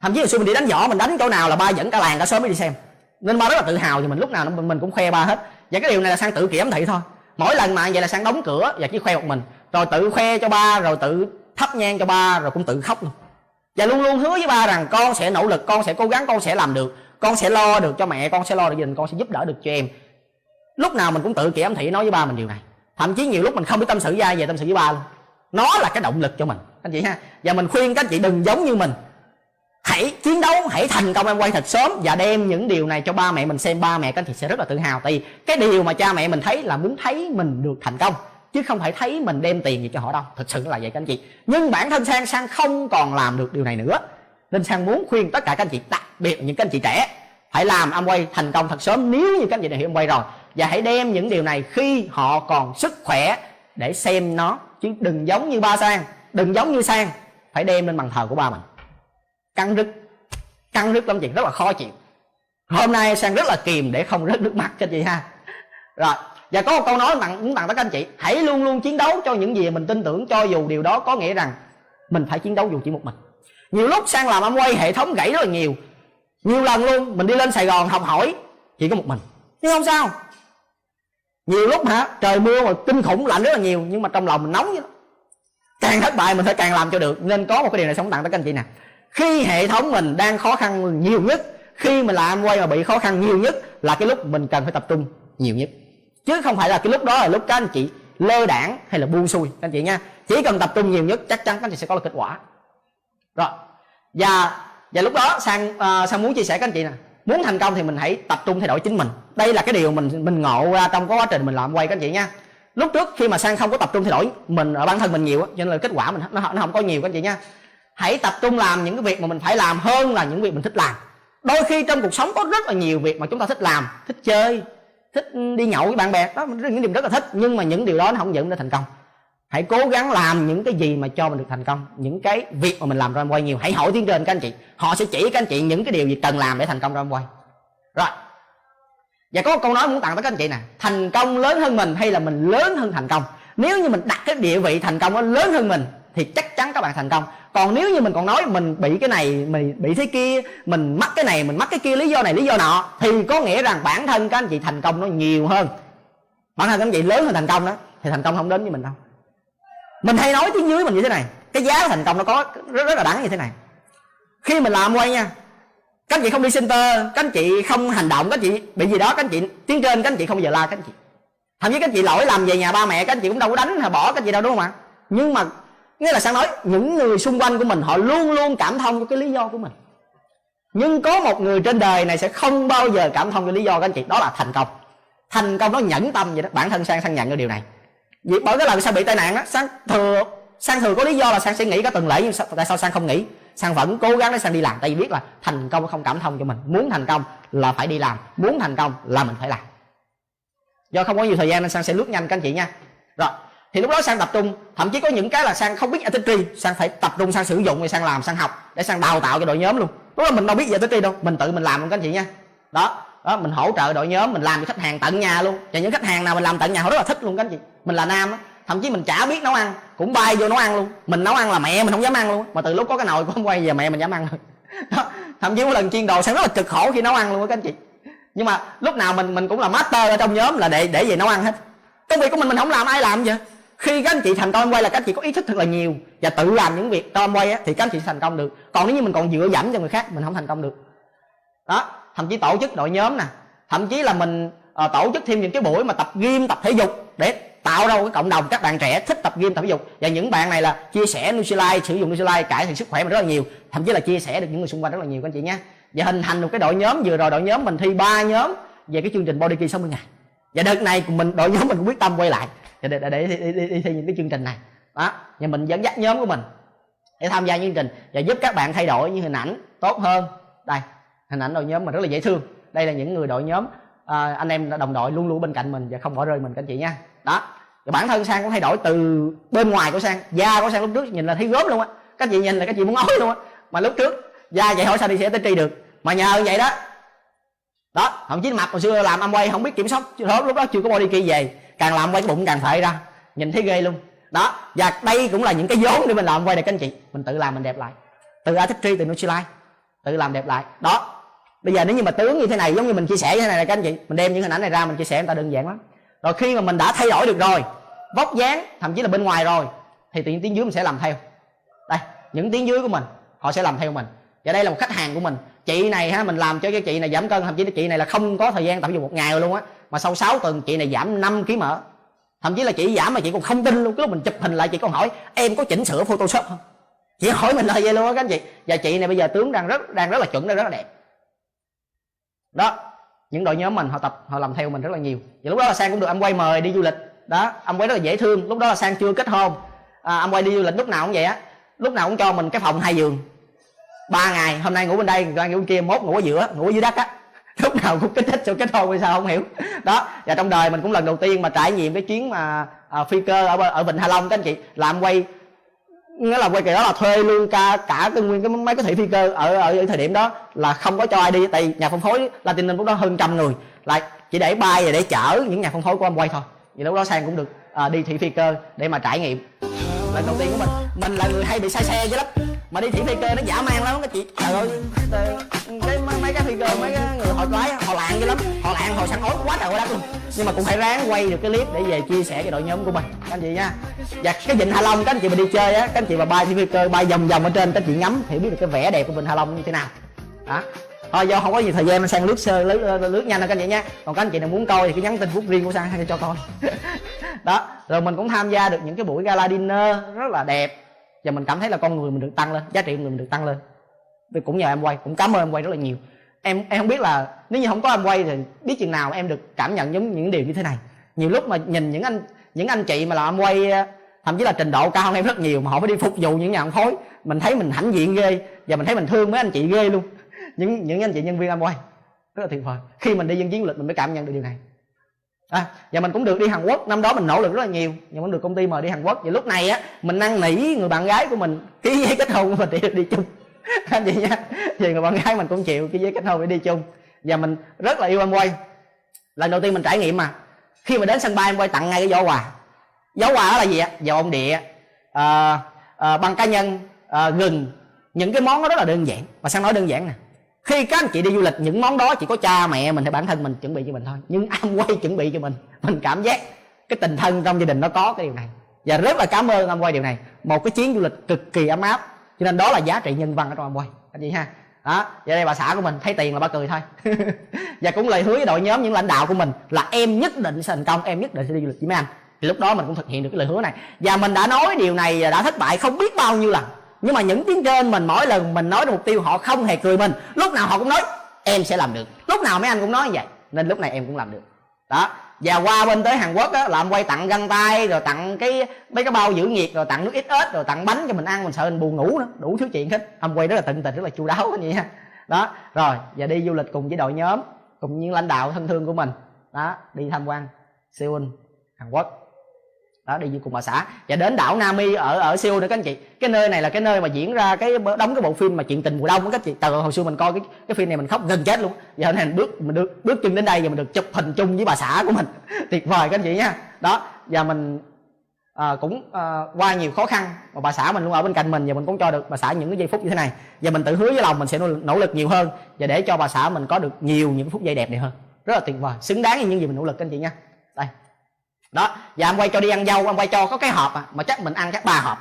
Thậm chí hồi xưa mình đi đánh võ mình đánh chỗ nào là ba dẫn cả làng cả sớm mới đi xem. Nên ba rất là tự hào về mình lúc nào mình, mình cũng khoe ba hết. Và cái điều này là sang tự kiểm thị thôi. Mỗi lần mà vậy là sang đóng cửa và chỉ khoe một mình rồi tự khoe cho ba, rồi tự thắp nhang cho ba, rồi cũng tự khóc luôn. Và luôn luôn hứa với ba rằng con sẽ nỗ lực, con sẽ cố gắng, con sẽ làm được, con sẽ lo được cho mẹ, con sẽ lo được gia đình, con sẽ giúp đỡ được cho em. Lúc nào mình cũng tự kiểm thị nói với ba mình điều này. Thậm chí nhiều lúc mình không biết tâm sự với ai, về tâm sự với ba luôn. Nó là cái động lực cho mình, anh chị ha. Và mình khuyên các anh chị đừng giống như mình. Hãy chiến đấu, hãy thành công em quay thật sớm và đem những điều này cho ba mẹ mình xem. Ba mẹ các anh chị sẽ rất là tự hào. Tại vì cái điều mà cha mẹ mình thấy là muốn thấy mình được thành công chứ không phải thấy mình đem tiền gì cho họ đâu. Thực sự là vậy các anh chị. Nhưng bản thân sang sang không còn làm được điều này nữa. Nên sang muốn khuyên tất cả các anh chị, đặc biệt những các anh chị trẻ hãy làm Amway thành công thật sớm. Nếu như các anh chị đã hiểu Amway rồi, và hãy đem những điều này khi họ còn sức khỏe để xem nó. Chứ đừng giống như ba sang, đừng giống như sang, phải đem lên bàn thờ của ba mình. Căng rứt căng rứt lắm chị, rất là khó chịu. Hôm nay sang rất là kìm để không rớt nước mắt cho chị ha. Rồi và có một câu nói tặng muốn tặng tất cả anh chị, hãy luôn luôn chiến đấu cho những gì mình tin tưởng, cho dù điều đó có nghĩa rằng mình phải chiến đấu dù chỉ một mình. Nhiều lúc sang làm quay hệ thống gãy rất là nhiều. Nhiều lần luôn, mình đi lên sài gòn học hỏi, chỉ có một mình. Nhưng không sao. Nhiều lúc hả, trời mưa mà kinh khủng, lạnh rất là nhiều, nhưng mà trong lòng mình nóng vậy đó càng thất bại mình phải càng làm cho được. Nên có một cái điều này sống tặng tới các anh chị nè. Khi hệ thống mình đang khó khăn nhiều nhất, khi mình làm quay mà bị khó khăn nhiều nhất là cái lúc mình cần phải tập trung nhiều nhất chứ không phải là cái lúc đó là lúc các anh chị lơ đảng hay là buông xuôi. Các anh chị nha chỉ cần tập trung nhiều nhất chắc chắn các anh chị sẽ có được kết quả. Rồi và và lúc đó sang uh, sang muốn chia sẻ các anh chị nè muốn thành công thì mình hãy tập trung thay đổi chính mình. Đây là cái điều mình mình ngộ ra trong quá trình mình làm quay các anh chị nha. Lúc trước khi mà sang không có tập trung thay đổi mình ở bản thân mình nhiều cho nên là kết quả mình nó nó không có nhiều các anh chị nha. Hãy tập trung làm những cái việc mà mình phải làm hơn là những việc mình thích làm. Đôi khi trong cuộc sống có rất là nhiều việc mà chúng ta thích làm thích chơi thích đi nhậu với bạn bè. Đó, những điều rất là thích, nhưng mà những điều đó nó không dẫn đến thành công. Hãy cố gắng làm những cái gì mà cho mình được thành công. Những cái việc mà mình làm ra quay nhiều, hãy hỏi tiếng trên, các anh chị. Họ sẽ chỉ các anh chị những cái điều gì cần làm để thành công ra quay rồi. Và có một câu nói muốn tặng tới các anh chị nè. Thành công lớn hơn mình hay là mình lớn hơn thành công? Nếu như mình đặt cái địa vị thành công nó lớn hơn mình thì chắc chắn các bạn thành công còn nếu như mình còn nói mình bị cái này mình bị thế kia mình mắc cái này mình mắc cái kia lý do này lý do nọ thì có nghĩa rằng bản thân các anh chị thành công nó nhiều hơn bản thân các anh chị lớn hơn thành công đó thì thành công không đến với mình đâu mình hay nói tiếng dưới mình như thế này cái giá thành công nó có rất, rất là đáng như thế này khi mình làm quay nha các anh chị không đi center các anh chị không hành động các anh chị bị gì đó các anh chị tiếng trên các anh chị không bao giờ la các anh chị thậm chí các anh chị lỗi làm về nhà ba mẹ các anh chị cũng đâu có đánh hay bỏ các anh chị đâu đúng không ạ nhưng mà nghĩa là sang nói? Những người xung quanh của mình họ luôn luôn cảm thông cho cái lý do của mình. Nhưng có một người trên đời này sẽ không bao giờ cảm thông cho lý do các anh chị. Đó là thành công. Thành công nó nhẫn tâm vậy đó. Bản thân sang sang nhận cái điều này. Vì bởi cái lần sang bị tai nạn á sang thừa sang thừa có lý do là sang sẽ nghĩ cả tuần lễ nhưng sao, tại sao sang không nghĩ? Sang vẫn cố gắng để sang đi làm tại vì biết là thành công không cảm thông cho mình. Muốn thành công là phải đi làm. Muốn thành công là mình phải làm. Do không có nhiều thời gian nên sang sẽ lướt nhanh các anh chị nha. Rồi thì lúc đó sang tập trung. Thậm chí có những cái là sang không biết artistry sang phải tập trung, sang sử dụng rồi sang làm, sang học để sang đào tạo cho đội nhóm luôn. Lúc đó mình đâu biết về artistry đâu. Mình tự mình làm luôn các anh chị nha. Đó. Đó, mình hỗ trợ đội nhóm, mình làm cho khách hàng tận nhà luôn. Và những khách hàng nào mình làm tận nhà họ rất là thích luôn các anh chị. Mình là nam á. Thậm chí mình chả biết nấu ăn, cũng bay vô nấu ăn luôn. Mình nấu ăn là mẹ mình không dám ăn luôn. Mà từ lúc có cái nồi của ông quay về mẹ mình dám ăn rồi. Đó. thậm chí có lần chiên đồ sang rất là cực khổ khi nấu ăn luôn á các anh chị. Nhưng mà lúc nào mình mình cũng là master ở trong nhóm là để để về nấu ăn hết. Công việc của mình mình không làm, ai làm vậy? Khi các anh chị thành công quay là các anh chị có ý thức thật là nhiều và tự làm những việc tom quay thì các anh chị thành công được. Còn nếu như mình còn dựa dẫm cho người khác mình không thành công được. Đó thậm chí tổ chức đội nhóm nè thậm chí là mình uh, tổ chức thêm những cái buổi mà tập gym tập thể dục để tạo ra một cái cộng đồng các bạn trẻ thích tập gym tập thể dục. Và những bạn này là chia sẻ Nutrilite sử dụng Nutrilite cải thiện sức khỏe mình rất là nhiều thậm chí là chia sẻ được những người xung quanh rất là nhiều các anh chị nhé. Và hình thành một cái đội nhóm vừa rồi đội nhóm mình thi ba nhóm về cái chương trình body key 60 ngày. Và đợt này mình đội nhóm mình cũng quyết tâm quay lại để để, để, để để, đi, thi những cái chương trình này. Đó và mình dẫn dắt nhóm của mình để tham gia chương trình và giúp các bạn thay đổi những hình ảnh tốt hơn. Đây hình ảnh đội nhóm mình rất là dễ thương. Đây là những người đội nhóm à, anh em đồng đội luôn luôn bên cạnh mình và không bỏ rơi mình các anh chị nha. Đó và bản thân sang cũng thay đổi từ bên ngoài của sang da của sang lúc trước nhìn là thấy gớm luôn á. Các chị nhìn là các chị muốn ói luôn á. Mà lúc trước da vậy hỏi sao đi sẽ tới tri được. Mà nhờ vậy đó đó thậm chí mặt hồi xưa làm âm quay không biết kiểm soát lúc đó chưa có body kia về càng làm quay cái bụng càng phải ra. Nhìn thấy ghê luôn. Đó, và đây cũng là những cái vốn để mình làm quay này, các anh chị. Mình tự làm mình đẹp lại. Từ artistry, từ Nutrilite. Tự làm đẹp lại. Đó. Bây giờ nếu như mà tướng như thế này, giống như mình chia sẻ như thế này này các anh chị. Mình đem những hình ảnh này ra, mình chia sẻ, người ta đơn giản lắm. Rồi khi mà mình đã thay đổi được rồi, vóc dáng, thậm chí là bên ngoài rồi, thì tự nhiên tiếng dưới mình sẽ làm theo. Đây, những tiếng dưới của mình, họ sẽ làm theo mình. Và đây là một khách hàng của mình chị này ha mình làm cho cái chị này giảm cân thậm chí là chị này là không có thời gian tập thể dục một ngày rồi luôn á. Mà sau 6 tuần chị này giảm 5 kg mỡ thậm chí là chị giảm mà chị còn không tin luôn cái lúc mình chụp hình lại chị còn hỏi em có chỉnh sửa photoshop không? Chị hỏi mình lời vậy luôn á các anh chị. Và chị này bây giờ tướng đang rất đang rất là chuẩn đang rất là đẹp. Đó những đội nhóm mình họ tập họ làm theo mình rất là nhiều. Và lúc đó là sang cũng được anh quay mời đi du lịch. Đó anh quay rất là dễ thương. Lúc đó là sang chưa kết hôn. À, anh quay đi du lịch lúc nào cũng vậy á. Lúc nào cũng cho mình cái phòng hai giường ba ngày hôm nay ngủ bên đây ngày ngủ bên kia mốt ngủ ở giữa ngủ ở dưới đất á. Lúc nào cũng kích thích cho kết hôn hay sao không hiểu. Đó và trong đời mình cũng lần đầu tiên mà trải nghiệm cái chuyến mà à, phi cơ ở ở vịnh hạ long các anh chị. Làm quay nghĩa là quay kỳ đó là thuê luôn cả cả cái nguyên cái máy có thị phi cơ ở ở thời điểm đó là không có cho ai đi tại nhà phân phối Latin lúc đó hơn trăm người. Lại chỉ để bay và để chở những nhà phân phối của ông quay thôi. Vì lúc đó sang cũng được à, đi thị phi cơ để mà trải nghiệm. Lần đầu tiên của mình mình là người hay bị say xe chứ lắm mà đi thị phi cơ nó giả man lắm các chị trời ơi cái mấy, mấy cái phi cơ mấy cái người họ lái họ lạng dữ lắm. Họ lạng họ sẵn ối quá trời quá đất luôn. Nhưng mà cũng phải ráng quay được cái clip để về chia sẻ cho đội nhóm của mình. Các anh chị nha. Và cái vịnh hạ long các anh chị mà đi chơi á các anh chị mà bay phi cơ bay vòng vòng ở trên các anh chị ngắm thì biết được cái vẻ đẹp của vịnh hạ long như thế nào. Đó. Thôi do không có nhiều thời gian nên sang lướt sơ lướt, lướt nhanh thôi các anh chị nha. Còn các anh chị nào muốn coi thì cứ nhắn tin phút riêng của sang hay cho coi. Đó. Rồi mình cũng tham gia được những cái buổi gala dinner rất là đẹp và mình cảm thấy là con người mình được tăng lên, giá trị của người mình được tăng lên. Thì cũng nhờ em quay, cũng cảm ơn em quay rất là nhiều. Em em không biết là nếu như không có em quay thì biết chừng nào em được cảm nhận giống những điều như thế này. Nhiều lúc mà nhìn những anh những anh chị mà làm em quay, thậm chí là trình độ cao hơn em rất nhiều mà họ phải đi phục vụ những nhà phân phối mình thấy mình hãnh diện ghê và mình thấy mình thương mấy anh chị ghê luôn. Những những anh chị nhân viên em quay, rất là tuyệt vời. Khi mình đi dân chiến du lịch mình mới cảm nhận được điều này à, và mình cũng được đi Hàn Quốc. Năm đó mình nỗ lực rất là nhiều nhưng cũng được công ty mời đi Hàn Quốc. Và lúc này á mình năn nỉ người bạn gái của mình ký giấy kết hôn của mình để được đi chung. Anh chị nha. Thì người bạn gái mình cũng chịu ký giấy kết hôn để đi chung. Và mình rất là yêu em quay lần đầu tiên mình trải nghiệm mà. Khi mà đến sân bay em quay tặng ngay cái giỏ quà. Giỏ quà đó là gì ạ dầu ông địa à, ờ, à, ờ, bằng cá nhân à, gừng. Những cái món đó rất là đơn giản. Và sang nói đơn giản nè khi các anh chị đi du lịch, những món đó chỉ có cha mẹ mình hay bản thân mình chuẩn bị cho mình thôi. Nhưng anh quay chuẩn bị cho mình mình cảm giác cái tình thân trong gia đình nó có cái điều này. Và rất là cảm ơn anh quay điều này. Một cái chuyến du lịch cực kỳ ấm áp. Cho nên đó là giá trị nhân văn ở trong anh quay. Anh chị ha. Đó và đây bà xã của mình thấy tiền là bà cười thôi. Và cũng lời hứa với đội nhóm, những lãnh đạo của mình là em nhất định sẽ thành công, em nhất định sẽ đi du lịch với mấy anh. Thì lúc đó mình cũng thực hiện được cái lời hứa này. Và mình đã nói điều này và đã thất bại không biết bao nhiêu lần nhưng mà những tiếng trên mình mỗi lần mình nói được mục tiêu, họ không hề cười mình. Lúc nào họ cũng nói, em sẽ làm được. Lúc nào mấy anh cũng nói như vậy, nên lúc này em cũng làm được. Đó. Và qua bên tới Hàn Quốc á, là em quay tặng găng tay, rồi tặng cái, mấy cái bao giữ nhiệt, rồi tặng nước ít ít rồi tặng bánh cho mình ăn, mình sợ mình buồn ngủ nữa, đủ thứ chuyện hết. Em quay rất là tận tình, rất là chu đáo như vậy. Ha đó. Rồi, và đi du lịch cùng với đội nhóm, cùng những lãnh đạo thân thương của mình. Đó, đi tham quan Seoul, Hàn Quốc đó đi vô cùng bà xã. Và đến đảo Nami ở ở Seoul nữa các anh chị. Cái nơi này là cái nơi mà diễn ra cái đóng cái bộ phim mà chuyện tình mùa đông đó các chị. Từ hồi xưa mình coi cái cái phim này mình khóc gần chết luôn giờ này mình bước mình được bước chân đến đây và mình được chụp hình chung với bà xã của mình. Tuyệt vời các anh chị nha. Đó và mình à, cũng à, qua nhiều khó khăn mà bà xã mình luôn ở bên cạnh mình và mình cũng cho được bà xã những cái giây phút như thế này. Và mình tự hứa với lòng mình sẽ nỗ, lực nhiều hơn và để cho bà xã mình có được nhiều những phút giây đẹp này hơn. Rất là tuyệt vời xứng đáng với những gì mình nỗ lực các anh chị nha đó và anh quay cho đi ăn dâu, anh quay cho có cái hộp à mà chắc mình ăn chắc ba hộp.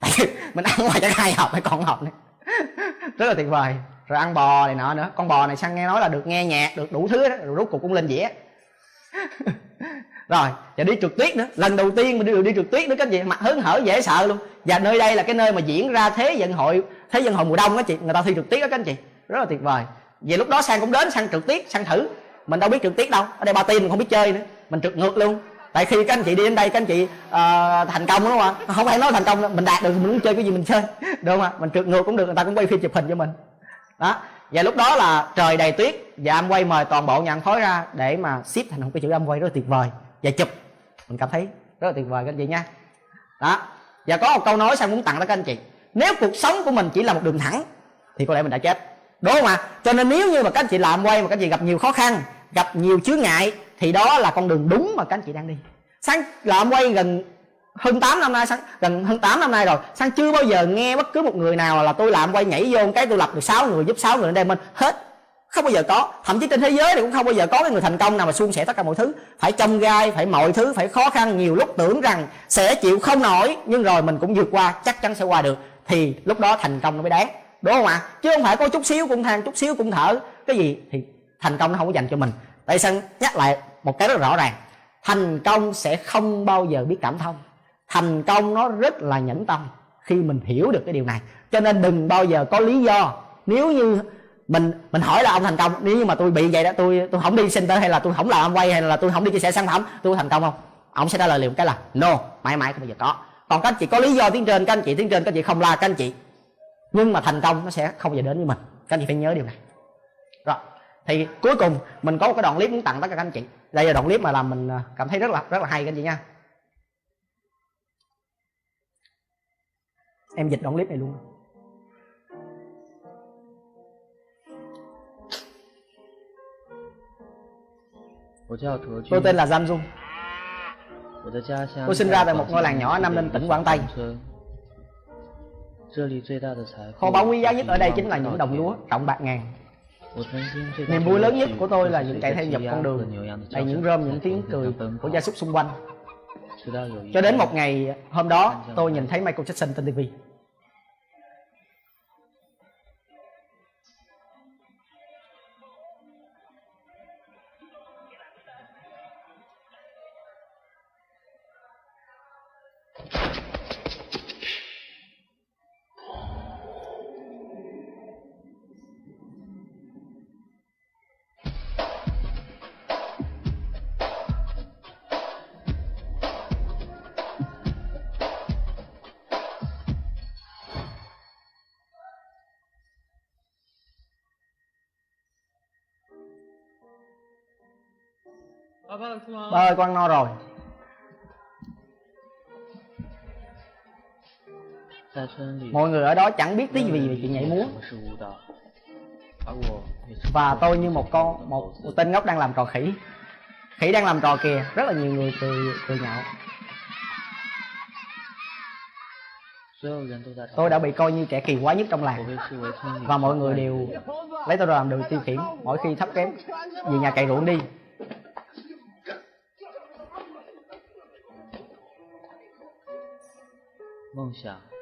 Mình ăn ngoài chắc hai hộp hay còn hộp nữa. Rất là tuyệt vời. Rồi ăn bò này nọ nữa. Con bò này sang nghe nói là được nghe nhạc, được đủ thứ đó, rồi rút cuộc cũng lên dĩa. Rồi và đi trượt tuyết nữa. Lần đầu tiên mình đi đi trượt tuyết nữa, các chị, mặt hớn hở, dễ sợ luôn. Và nơi đây là cái nơi mà diễn ra thế vận hội, thế vận hội mùa đông đó chị, người ta thi trượt tuyết đó các anh chị. Rất là tuyệt vời. Về lúc đó sang cũng đến, sang trượt tuyết, sang thử. Mình đâu biết trượt tuyết đâu. Ở đây ba tin mình không biết chơi nữa. Mình trượt ngược luôn tại khi các anh chị đi đến đây các anh chị uh, thành công đúng không ạ? Không phải nói thành công đâu, mình đạt được mình muốn chơi cái gì mình chơi đúng không ạ? Mình trượt ngược cũng được người ta cũng quay phim chụp hình cho mình. Đó. Và lúc đó là trời đầy tuyết và âm quay mời toàn bộ nhà ăn khói ra để mà ship thành một cái chữ âm quay rất là tuyệt vời. Và chụp. Mình cảm thấy rất là tuyệt vời các anh chị nha. Đó. Và có một câu nói sang muốn tặng tới các anh chị. Nếu cuộc sống của mình chỉ là một đường thẳng thì có lẽ mình đã chết. Đúng không ạ? Cho nên nếu như mà các anh chị làm quay mà các anh chị gặp nhiều khó khăn gặp nhiều chướng ngại thì đó là con đường đúng mà các anh chị đang đi. Sang làm quay gần hơn 8 năm nay sáng, gần hơn 8 năm nay rồi. Sáng chưa bao giờ nghe bất cứ một người nào là tôi làm quay nhảy vô cái tôi lập được 6 người giúp 6 người đem mình hết. Không bao giờ có. Thậm chí trên thế giới thì cũng không bao giờ có cái người thành công nào mà suôn sẻ tất cả mọi thứ. Phải trông gai phải mọi thứ phải khó khăn nhiều lúc tưởng rằng sẽ chịu không nổi nhưng rồi mình cũng vượt qua chắc chắn sẽ qua được. Thì lúc đó thành công nó mới đáng. Đúng không ạ? Chứ không phải có chút xíu cũng than chút xíu cũng thở. Cái gì? Thì thành công nó không có dành cho mình. Tại sân nhắc lại một cái rất rõ ràng, thành công sẽ không bao giờ biết cảm thông. Thành công nó rất là nhẫn tâm khi mình hiểu được cái điều này. Cho nên đừng bao giờ có lý do. Nếu như mình mình hỏi là ông thành công, nếu như mà tôi bị vậy đó, tôi tôi không đi center hay là tôi không làm quay hay là tôi không đi chia sẻ sản phẩm, tôi thành công không? Ông sẽ trả lời liền cái là no, mãi mãi không bao giờ có. Còn các anh chị có lý do tiếng trên, các anh chị tiếng trên, các anh chị không la, các anh chị. Nhưng mà thành công nó sẽ không bao giờ đến với mình. Các anh chị phải nhớ điều này. Rồi, thì cuối cùng mình có một cái đoạn clip muốn tặng tất cả các anh chị đây là đoạn clip mà làm mình à, cảm thấy rất là rất là hay các anh chị nha. Em dịch đoạn clip này luôn. Tôi tên là Giang Dung tôi sinh ra tại một ngôi làng nhỏ Nam lên tỉnh Quảng Tây. Kho báu quý giá nhất ở đây chính là những đồng lúa trọng bạc ngàn niềm vui lớn nhất của tôi là những chạy theo dọc con đường hay những rơm những tiếng cười của gia súc xung quanh. Cho đến một ngày hôm đó tôi nhìn thấy michael jackson trên tv ơi con no rồi. Mọi người ở đó chẳng biết tí gì về chuyện nhảy múa. Và tôi như một con một, một tên ngốc đang làm trò khỉ. Khỉ đang làm trò kìa. Rất là nhiều người cười cười nhạo tôi đã bị coi như kẻ kỳ quái nhất trong làng. Và mọi người đều lấy tôi làm đường tiêu khiển mỗi khi thấp kém về nhà cày ruộng đi.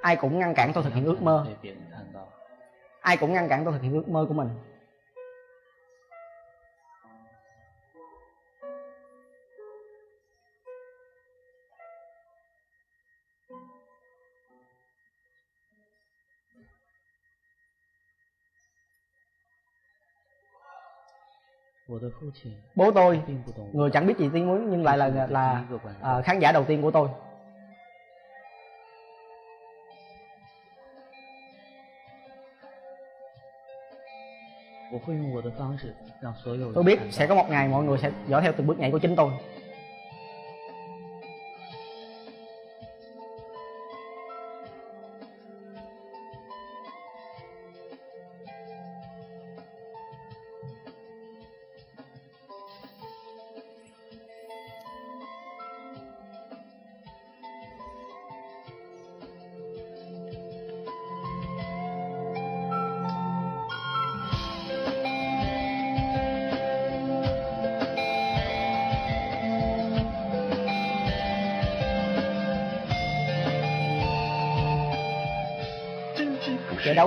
ai cũng ngăn cản tôi thực hiện ước mơ. Ai cũng ngăn cản tôi thực hiện ước mơ của mình. Bố tôi người chẳng biết gì tiếng muốn nhưng lại là là à, khán giả đầu tiên của tôi. 我会用我的方式让所有人 tôi biết 看 sẽ 到 có một ngày mọi người sẽ dõi theo từng bước nhảy của chính tôi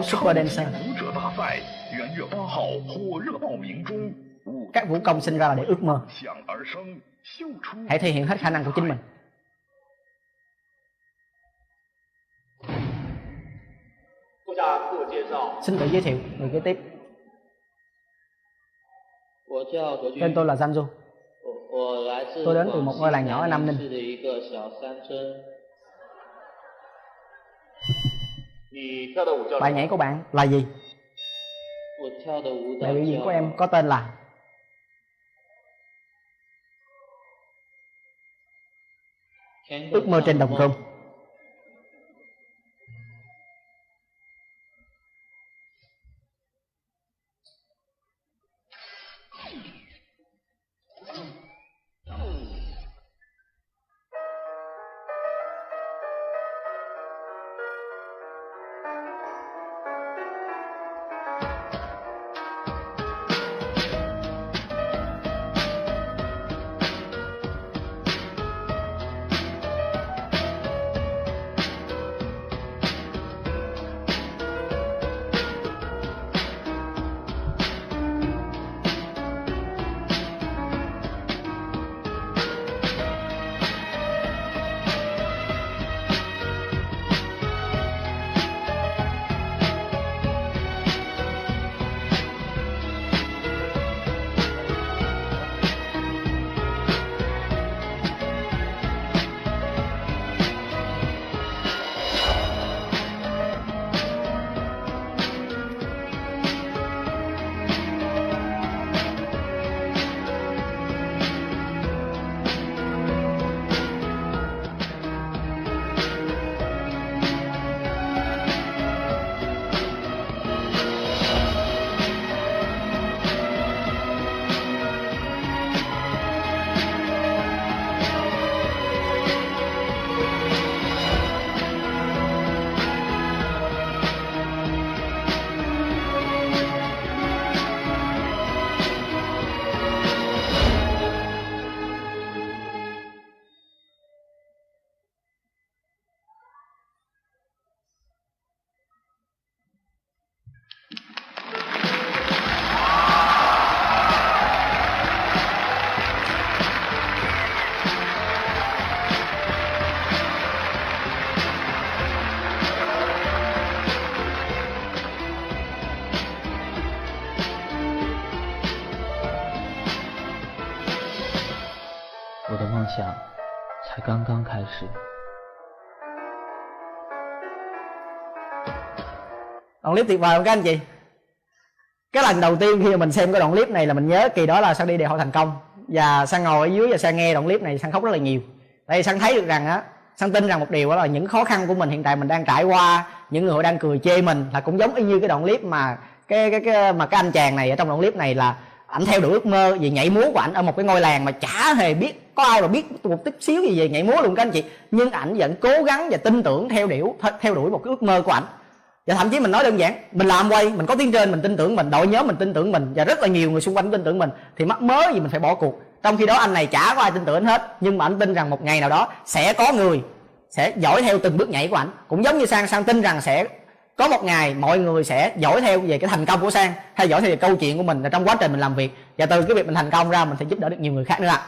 so đen sen các vũ công sinh ra là để ước mơ. Hãy thể hiện hết khả năng của chính mình. Xin tự giới thiệu người kế tiếp. Tên tôi là Zanju tôi đến từ một ngôi làng nhỏ ở Nam Ninh. bài nhảy của bạn là gì? Bài biểu diễn của em có tên là? Ước mơ trên đồng cung 事。Đoạn clip tuyệt vời không các anh chị? Cái lần đầu tiên khi mà mình xem cái đoạn clip này là mình nhớ kỳ đó là sang đi đại hội thành công và sang ngồi ở dưới và sang nghe đoạn clip này sang khóc rất là nhiều. đây sang thấy được rằng á, sang tin rằng một điều đó là những khó khăn của mình hiện tại mình đang trải qua, những người đang cười chê mình là cũng giống y như cái đoạn clip mà cái cái, cái mà cái anh chàng này ở trong đoạn clip này là ảnh theo đuổi ước mơ vì nhảy múa của ảnh ở một cái ngôi làng mà chả hề biết có ai mà biết một chút xíu gì về nhảy múa luôn các anh chị? Nhưng ảnh vẫn cố gắng và tin tưởng theo điểu theo đuổi một cái ước mơ của ảnh. Và thậm chí mình nói đơn giản, mình làm quay, mình có tiếng trên, mình tin tưởng mình, đội nhóm mình tin tưởng mình, và rất là nhiều người xung quanh tin tưởng mình, thì mắc mớ gì mình phải bỏ cuộc. Trong khi đó anh này chả có ai tin tưởng anh hết, nhưng mà anh tin rằng một ngày nào đó sẽ có người sẽ dõi theo từng bước nhảy của ảnh. Cũng giống như sang sang tin rằng sẽ có một ngày mọi người sẽ dõi theo về cái thành công của sang, hay dõi theo về câu chuyện của mình là trong quá trình mình làm việc. Và từ cái việc mình thành công ra, mình sẽ giúp đỡ được nhiều người khác nữa ạ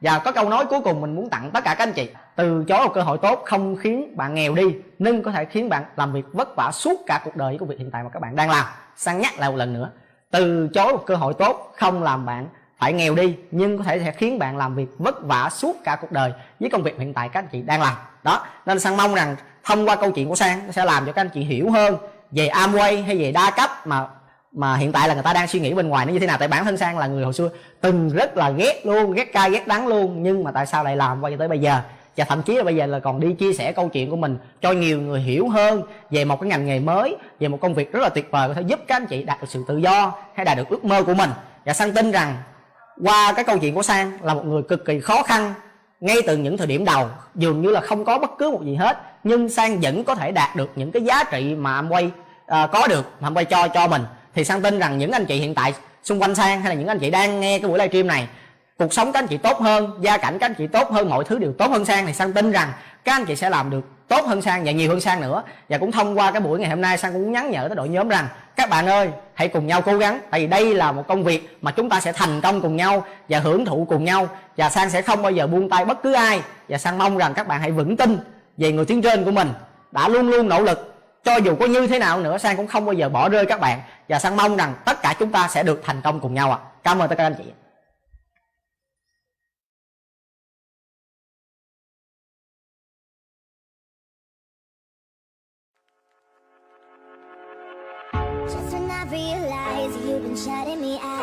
và có câu nói cuối cùng mình muốn tặng tất cả các anh chị. Từ chối một cơ hội tốt, không khiến bạn nghèo đi, nhưng có thể khiến bạn làm việc vất vả suốt cả cuộc đời với công việc hiện tại mà các bạn đang làm. Sang nhắc lại một lần nữa. Từ chối một cơ hội tốt, không làm bạn phải nghèo đi, nhưng có thể sẽ khiến bạn làm việc vất vả suốt cả cuộc đời với công việc hiện tại các anh chị đang làm. Đó, nên sang mong rằng thông qua câu chuyện của sang, nó sẽ làm cho các anh chị hiểu hơn về Amway hay về đa cấp mà mà hiện tại là người ta đang suy nghĩ bên ngoài nó như thế nào. Tại bản thân sang là người hồi xưa từng rất là ghét luôn ghét cay ghét đắng luôn. Nhưng mà tại sao lại làm quay tới bây giờ? Và thậm chí là bây giờ là còn đi chia sẻ câu chuyện của mình cho nhiều người hiểu hơn về một cái ngành nghề mới về một công việc rất là tuyệt vời có thể giúp các anh chị đạt được sự tự do hay đạt được ước mơ của mình. Và sang tin rằng qua cái câu chuyện của sang là một người cực kỳ khó khăn ngay từ những thời điểm đầu. Dường như là không có bất cứ một gì hết nhưng sang vẫn có thể đạt được những cái giá trị mà Amway uh, à, có được mà Amway cho cho mình thì sang tin rằng những anh chị hiện tại xung quanh sang hay là những anh chị đang nghe cái buổi livestream này, cuộc sống các anh chị tốt hơn, gia cảnh các anh chị tốt hơn, mọi thứ đều tốt hơn sang, thì sang tin rằng các anh chị sẽ làm được tốt hơn sang và nhiều hơn sang nữa. Và cũng thông qua cái buổi ngày hôm nay, sang cũng nhắn nhở tới đội nhóm rằng, các bạn ơi, hãy cùng nhau cố gắng, tại vì đây là một công việc mà chúng ta sẽ thành công cùng nhau và hưởng thụ cùng nhau. Và sang sẽ không bao giờ buông tay bất cứ ai. Và sang mong rằng các bạn hãy vững tin về người tiến trên của mình, đã luôn luôn nỗ lực. Cho dù có như thế nào nữa, sang cũng không bao giờ bỏ rơi các bạn và sang mong rằng tất cả chúng ta sẽ được thành công cùng nhau ạ à. cảm ơn tất cả các anh chị Just when I realize you've been shutting me out.